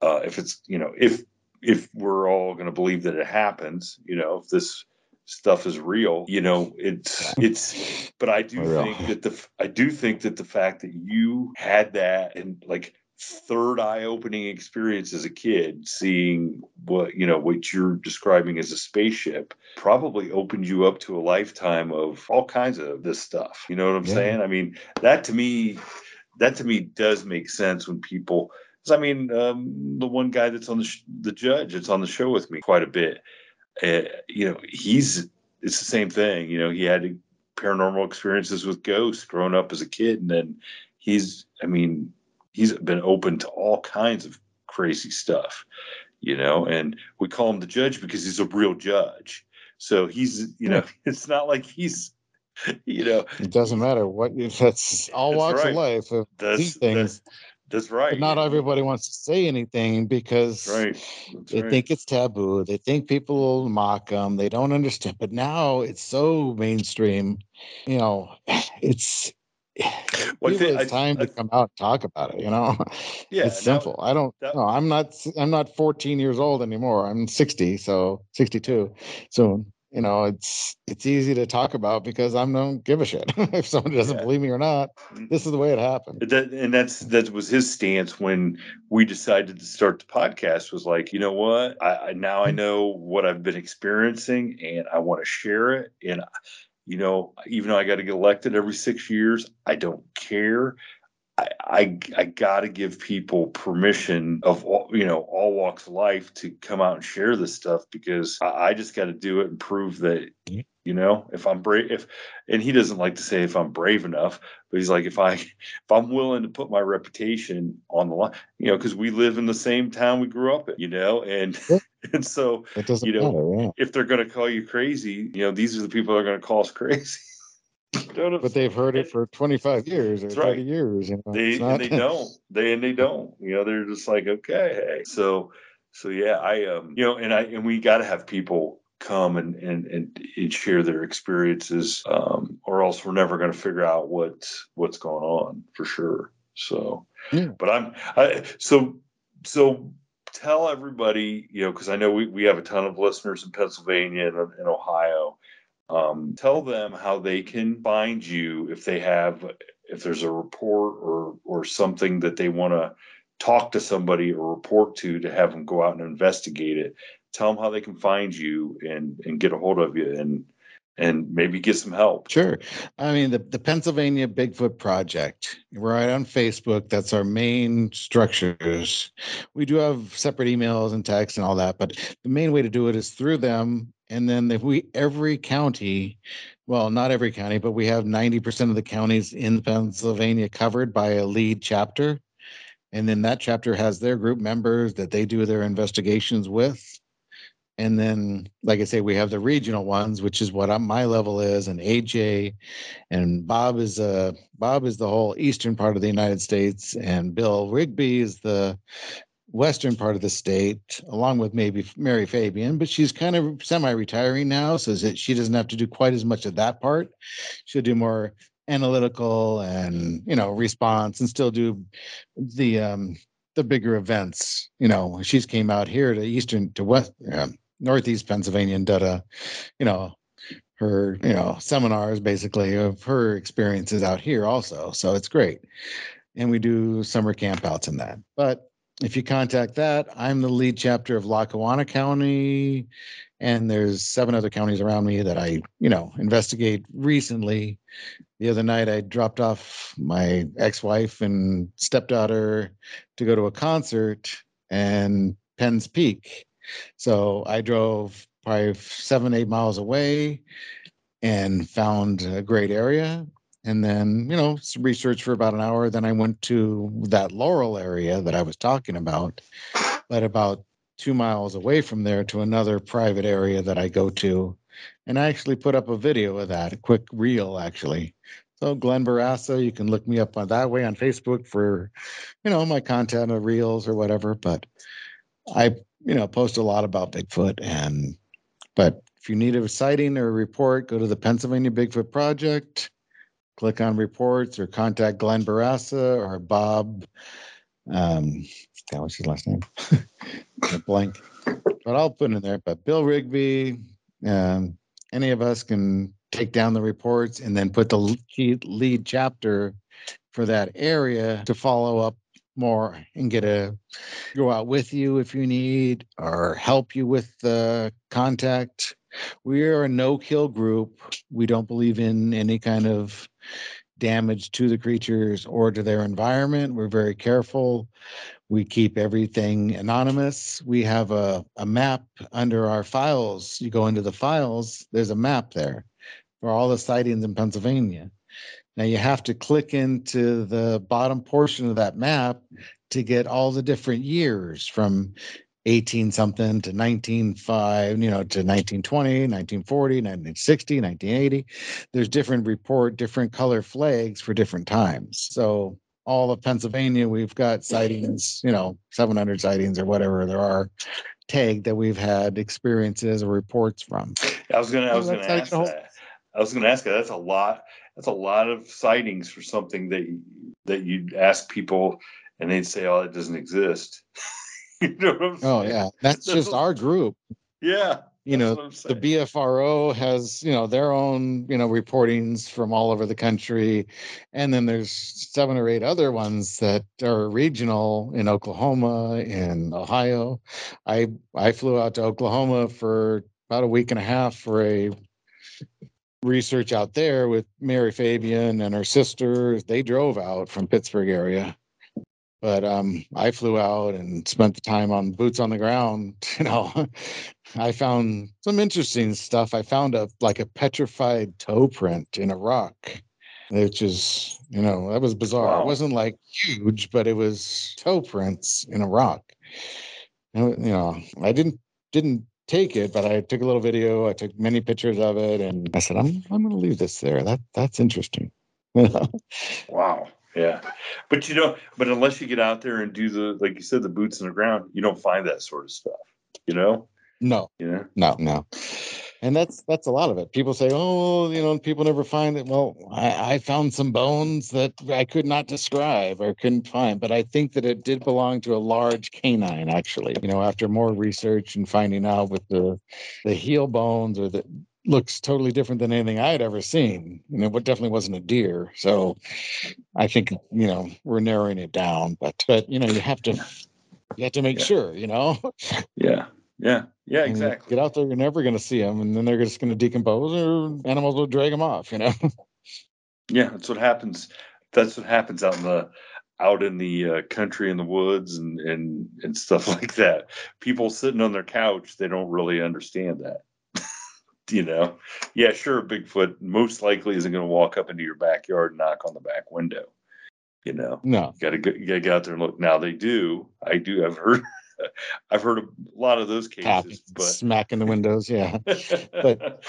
uh if it's you know if if we're all going to believe that it happens, you know, if this stuff is real, you know, it's it's. But I do think that the I do think that the fact that you had that and like third eye opening experience as a kid seeing what you know what you're describing as a spaceship probably opened you up to a lifetime of all kinds of this stuff you know what i'm yeah. saying i mean that to me that to me does make sense when people I mean, um, the one guy that's on the sh- the judge that's on the show with me quite a bit. Uh, you know, he's it's the same thing. You know, he had paranormal experiences with ghosts growing up as a kid, and then he's, I mean, he's been open to all kinds of crazy stuff. You know, and we call him the judge because he's a real judge. So he's, you know, *laughs* it's not like he's you know it doesn't matter what that's all walks right. of life of that's, these things that's right. But not everybody wants to say anything because right. they right. think it's taboo. They think people will mock them. They don't understand. But now it's so mainstream. You know, *sighs* it's *sighs* well, it's time I, to come out and talk about it. You know, *laughs* yeah, it's simple. I don't. That, no, I'm not. I'm not 14 years old anymore. I'm 60, so 62 soon you know it's it's easy to talk about because i don't give a shit *laughs* if someone doesn't yeah. believe me or not mm-hmm. this is the way it happened that, and that's that was his stance when we decided to start the podcast was like you know what I, now i mm-hmm. know what i've been experiencing and i want to share it and you know even though i got to get elected every six years i don't care. I, I, got to give people permission of all, you know all walks of life to come out and share this stuff because I, I just got to do it and prove that you know if I'm brave if and he doesn't like to say if I'm brave enough but he's like if I *laughs* if I'm willing to put my reputation on the line you know because we live in the same town we grew up in you know and *laughs* and so you know matter, yeah. if they're going to call you crazy you know these are the people that are going to call us crazy *laughs* but they've heard it for 25 years or That's 30 right. years. You know, they not... and they *laughs* don't. They and they don't. You know, they're just like, okay, hey. So, so yeah, I um, you know, and I and we got to have people come and, and and and share their experiences, um, or else we're never going to figure out what's what's going on for sure. So, yeah. but I'm I so so tell everybody, you know, because I know we, we have a ton of listeners in Pennsylvania and in Ohio. Um, tell them how they can find you if they have if there's a report or or something that they want to talk to somebody or report to to have them go out and investigate it. Tell them how they can find you and and get a hold of you and and maybe get some help. Sure. I mean, the, the Pennsylvania Bigfoot Project, right on Facebook, that's our main structures. We do have separate emails and texts and all that, but the main way to do it is through them and then if we every county, well, not every county, but we have 90% of the counties in Pennsylvania covered by a lead chapter. And then that chapter has their group members that they do their investigations with. And then, like I say, we have the regional ones, which is what my level is, and AJ, and Bob is uh Bob is the whole eastern part of the United States, and Bill Rigby is the western part of the state, along with maybe Mary Fabian, but she's kind of semi-retiring now, so that she doesn't have to do quite as much of that part. She'll do more analytical and you know response, and still do the um, the bigger events. You know, she's came out here to eastern to west, uh, northeast Pennsylvania and did a, you know, her you know seminars basically of her experiences out here also. So it's great, and we do summer campouts in that, but if you contact that, I'm the lead chapter of Lackawanna County, and there's seven other counties around me that I, you know, investigate recently. The other night, I dropped off my ex-wife and stepdaughter to go to a concert and Penn's Peak, So I drove probably seven, eight miles away and found a great area. And then, you know, some research for about an hour. Then I went to that Laurel area that I was talking about, but about two miles away from there to another private area that I go to. And I actually put up a video of that, a quick reel actually. So Glenn Barassa, you can look me up on that way on Facebook for, you know, my content or reels or whatever. But I, you know, post a lot about Bigfoot and but if you need a sighting or a report, go to the Pennsylvania Bigfoot Project, click on reports or contact Glenn Barassa or Bob. Um, that was his last name. *laughs* blank. But I'll put in there. But Bill Rigby, um, any of us can take down the reports and then put the lead chapter for that area to follow up more and get a go out with you if you need or help you with the contact. We are a no kill group. We don't believe in any kind of damage to the creatures or to their environment. We're very careful. We keep everything anonymous. We have a, a map under our files. You go into the files, there's a map there for all the sightings in Pennsylvania. Now you have to click into the bottom portion of that map to get all the different years from 18 something to 195 you know to 1920 1940 1960 1980 there's different report different color flags for different times. So all of pennsylvania we've got sightings you know 700 sightings or whatever there are tagged that we've had experiences or reports from. I was gonna i was gonna ask that. I was gonna ask that. That's a lot that's a lot of sightings for something that that you'd ask people and they'd say, "Oh, it doesn't exist." *laughs* you know oh yeah, that's, that's just our group. Yeah, you know the bfro has you know their own you know reportings from all over the country. And then there's seven or eight other ones that are regional in oklahoma in ohio. I i flew out to oklahoma for about a week and a half for a research out there with Mary Fabian and her sister. They drove out from Pittsburgh area. But um, I flew out and spent the time on boots on the ground. *laughs* You know, I found some interesting stuff. I found a like a petrified toe print in a rock, which is, you know, that was bizarre. Wow. It wasn't like huge, but it was toe prints in a rock. You know, I didn't didn't take it, but I took a little video. I took many pictures of it, and I said, "I'm I'm going to leave this there. That that's interesting." *laughs* wow. Yeah, but you know, but unless you get out there and do the like you said, the boots in the ground, you don't find that sort of stuff. You know? No. Yeah. No. No and that's that's a lot of it. People say, "Oh, you know," people never find it. Well, I, I, found some bones that I could not describe or couldn't find, but I think that it did belong to a large canine. Actually, you know, after more research and finding out with the the heel bones or the looks totally different than anything I had ever seen. You know, it definitely wasn't a deer. So I think you know we're narrowing it down, but but you know you have to you have to make yeah. sure. You know. yeah. Yeah, yeah, exactly. Get out there, you're never going to see them, and then they're just going to decompose, or animals will drag them off. You know. yeah, that's what happens. That's what happens out in the out in the uh, country in the woods and and and stuff *laughs* like that. People sitting on their couch, they don't really understand that. *laughs* you know, yeah, sure, Bigfoot most likely isn't going to walk up into your backyard and knock on the back window. You know, no, got to get out there and look. Now they do. I do. I've heard. *laughs* I've heard a lot of those cases, but smacking the windows, yeah. *laughs* but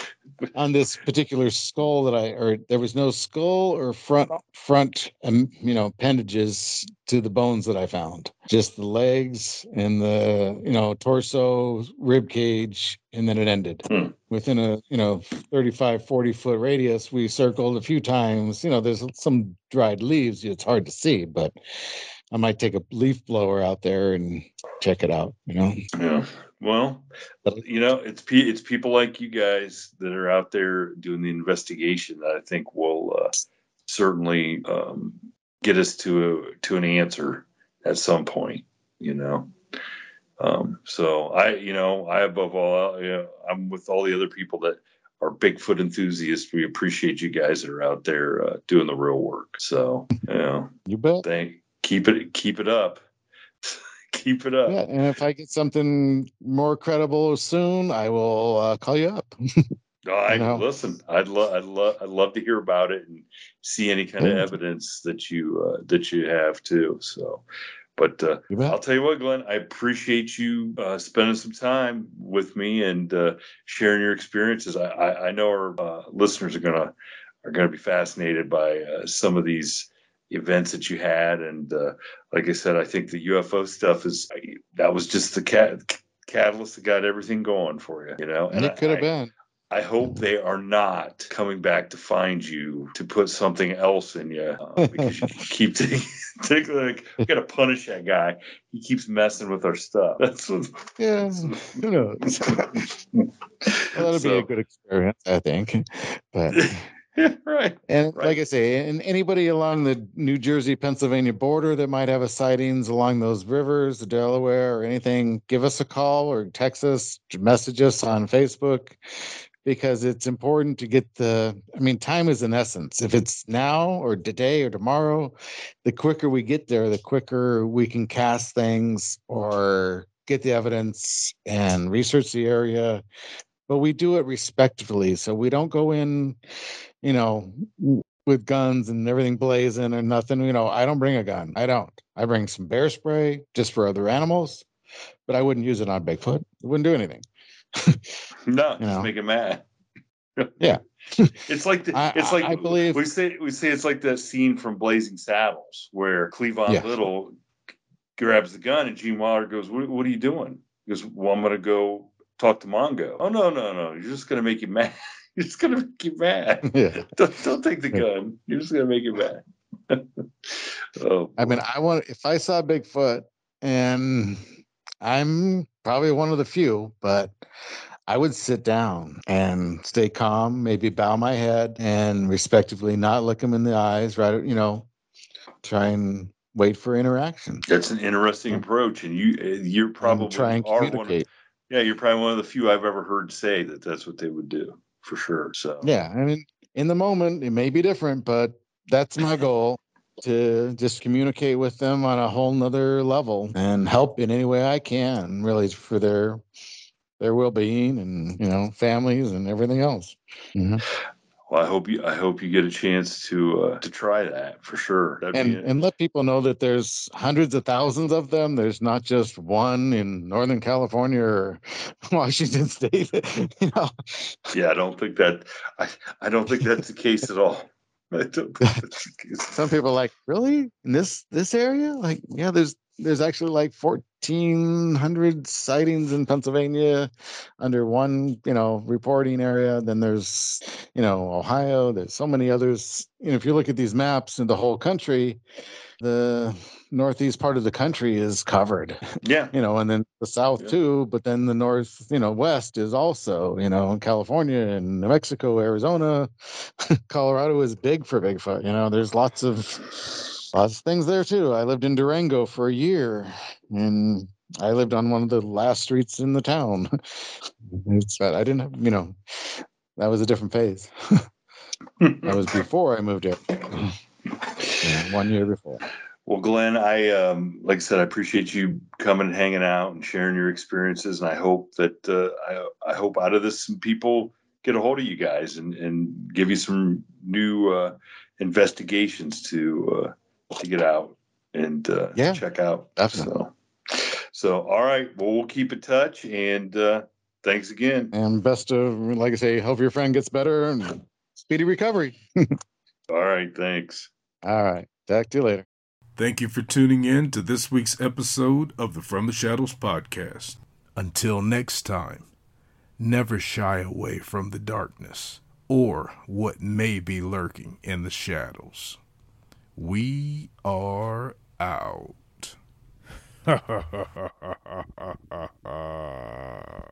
on this particular skull that I, or there was no skull or front front, um, you know, appendages to the bones that I found. Just the legs and the, you know, torso, rib cage, and then it ended. Hmm. Within a, you know, 35, 40 foot radius, we circled a few times. You know, there's some dried leaves. It's hard to see, but I might take a leaf blower out there and check it out. You know. Yeah. Well, you know, it's it's people like you guys that are out there doing the investigation that I think will uh, certainly um, get us to a, to an answer at some point. You know. Um, so I, you know, I above all, you know, I'm with all the other people that are Bigfoot enthusiasts. We appreciate you guys that are out there uh, doing the real work. So, you know, you bet. Thank, keep it keep it up *laughs* Keep it up. Yeah, and if I get something more credible soon, I will uh, call you up. *laughs* No, I You know? listen. I'd love, I'd love, I'd love to hear about it and see any kind of evidence that you uh, that you have too. So, but uh, I'll tell you what, Glenn. I appreciate you uh, spending some time with me and uh, sharing your experiences. I, I, I know our uh, listeners are gonna are gonna be fascinated by uh, some of these events that you had, and uh, like I said, I think the UFO stuff is that was just the cat catalyst that got everything going for you. You know, and it could have been. I hope they are not coming back to find you to put something else in you uh, *laughs* because you keep taking, *laughs* taking like we got to punish that guy. He keeps messing with our stuff. That's what. Yeah, who knows? *laughs* well, that'll be a good experience, I think. But *laughs* right. and Right. like I say, and anybody along the New Jersey Pennsylvania border that might have a sightings along those rivers, the Delaware, or anything, give us a call or text us, message us on Facebook. Because it's important to get the, I mean, time is an essence. If it's now or today or tomorrow, the quicker we get there, the quicker we can cast things or get the evidence and research the area. But we do it respectfully. So we don't go in, you know, with guns and everything blazing or nothing. You know, I don't bring a gun. I don't. I bring some bear spray just for other animals, but I wouldn't use it on Bigfoot. It wouldn't do anything. *laughs* No, *laughs* You just know. make it mad. *laughs* Yeah. it's like the, I- it's like I believe- we say we say it's like that scene from Blazing Saddles where Cleavon Yeah. Little grabs the gun and Gene Wilder goes, "What, what are you doing?" He goes, "Well, I'm going to go talk to Mongo." Oh no, no, no! You're just going to make you mad. *laughs* You're just going to make you mad. *laughs* Yeah. don't, don't take the gun. You're just going to make you mad. *laughs* oh, I mean, I want if I saw Bigfoot, and I'm probably one of the few, but I would sit down and stay calm, maybe bow my head and respectively not look him in the eyes, right? You know, try and wait for interaction. that's an interesting approach, and you uh, you're and probably try and one of, yeah, you're probably one of the few I've ever heard say that that's what they would do for sure. So Yeah, I mean, in the moment, it may be different, but that's my *laughs* goal to just communicate with them on a whole nother level and help in any way I can, really, for their their well-being and you know families and everything else. Mhm. Well, I hope you. I hope you get a chance to uh, to try that for sure. That'd And and let people know that there's hundreds of thousands of them. There's not just one in Northern California or *laughs* Washington State. *laughs* you know, yeah. I don't think that. I I don't think that's the case at all. *laughs* I don't *laughs* think that's the some people are like really? In this this area? Like yeah there's there's actually like 1400 sightings in pennsylvania under one you know reporting area. Then there's you know ohio. There's so many others. You know if you look at these maps in the whole country the northeast part of the country is covered Yeah. *laughs* you know, and then the south Yeah. too, but then the north, you know, west is also, you know, California and New Mexico, Arizona, *laughs* Colorado is big for Bigfoot. You know, there's lots of lots of things there too. I lived in Durango for a year and I lived on one of the last streets in the town. *laughs* it's but I didn't have, you know, that was a different phase. that was before I moved here. *clears throat* Yeah, one year before. Well, Glenn, I um, like I said, I appreciate you coming and hanging out and sharing your experiences, and I hope that uh, I, I hope out of this some people get a hold of you guys and, and give you some new uh, investigations to uh, to get out and uh, Yeah, check out. definitely. So, so all right, well, we'll keep in touch, and uh, thanks again. And best of, like I say, hope your friend gets better and speedy recovery. *laughs* All right, thanks. All right. Talk to you later. Thank you for tuning in to this week's episode of the From the Shadows podcast. Until next time, never shy away from the darkness or what may be lurking in the shadows. We are out. Ha ha ha ha ha ha ha.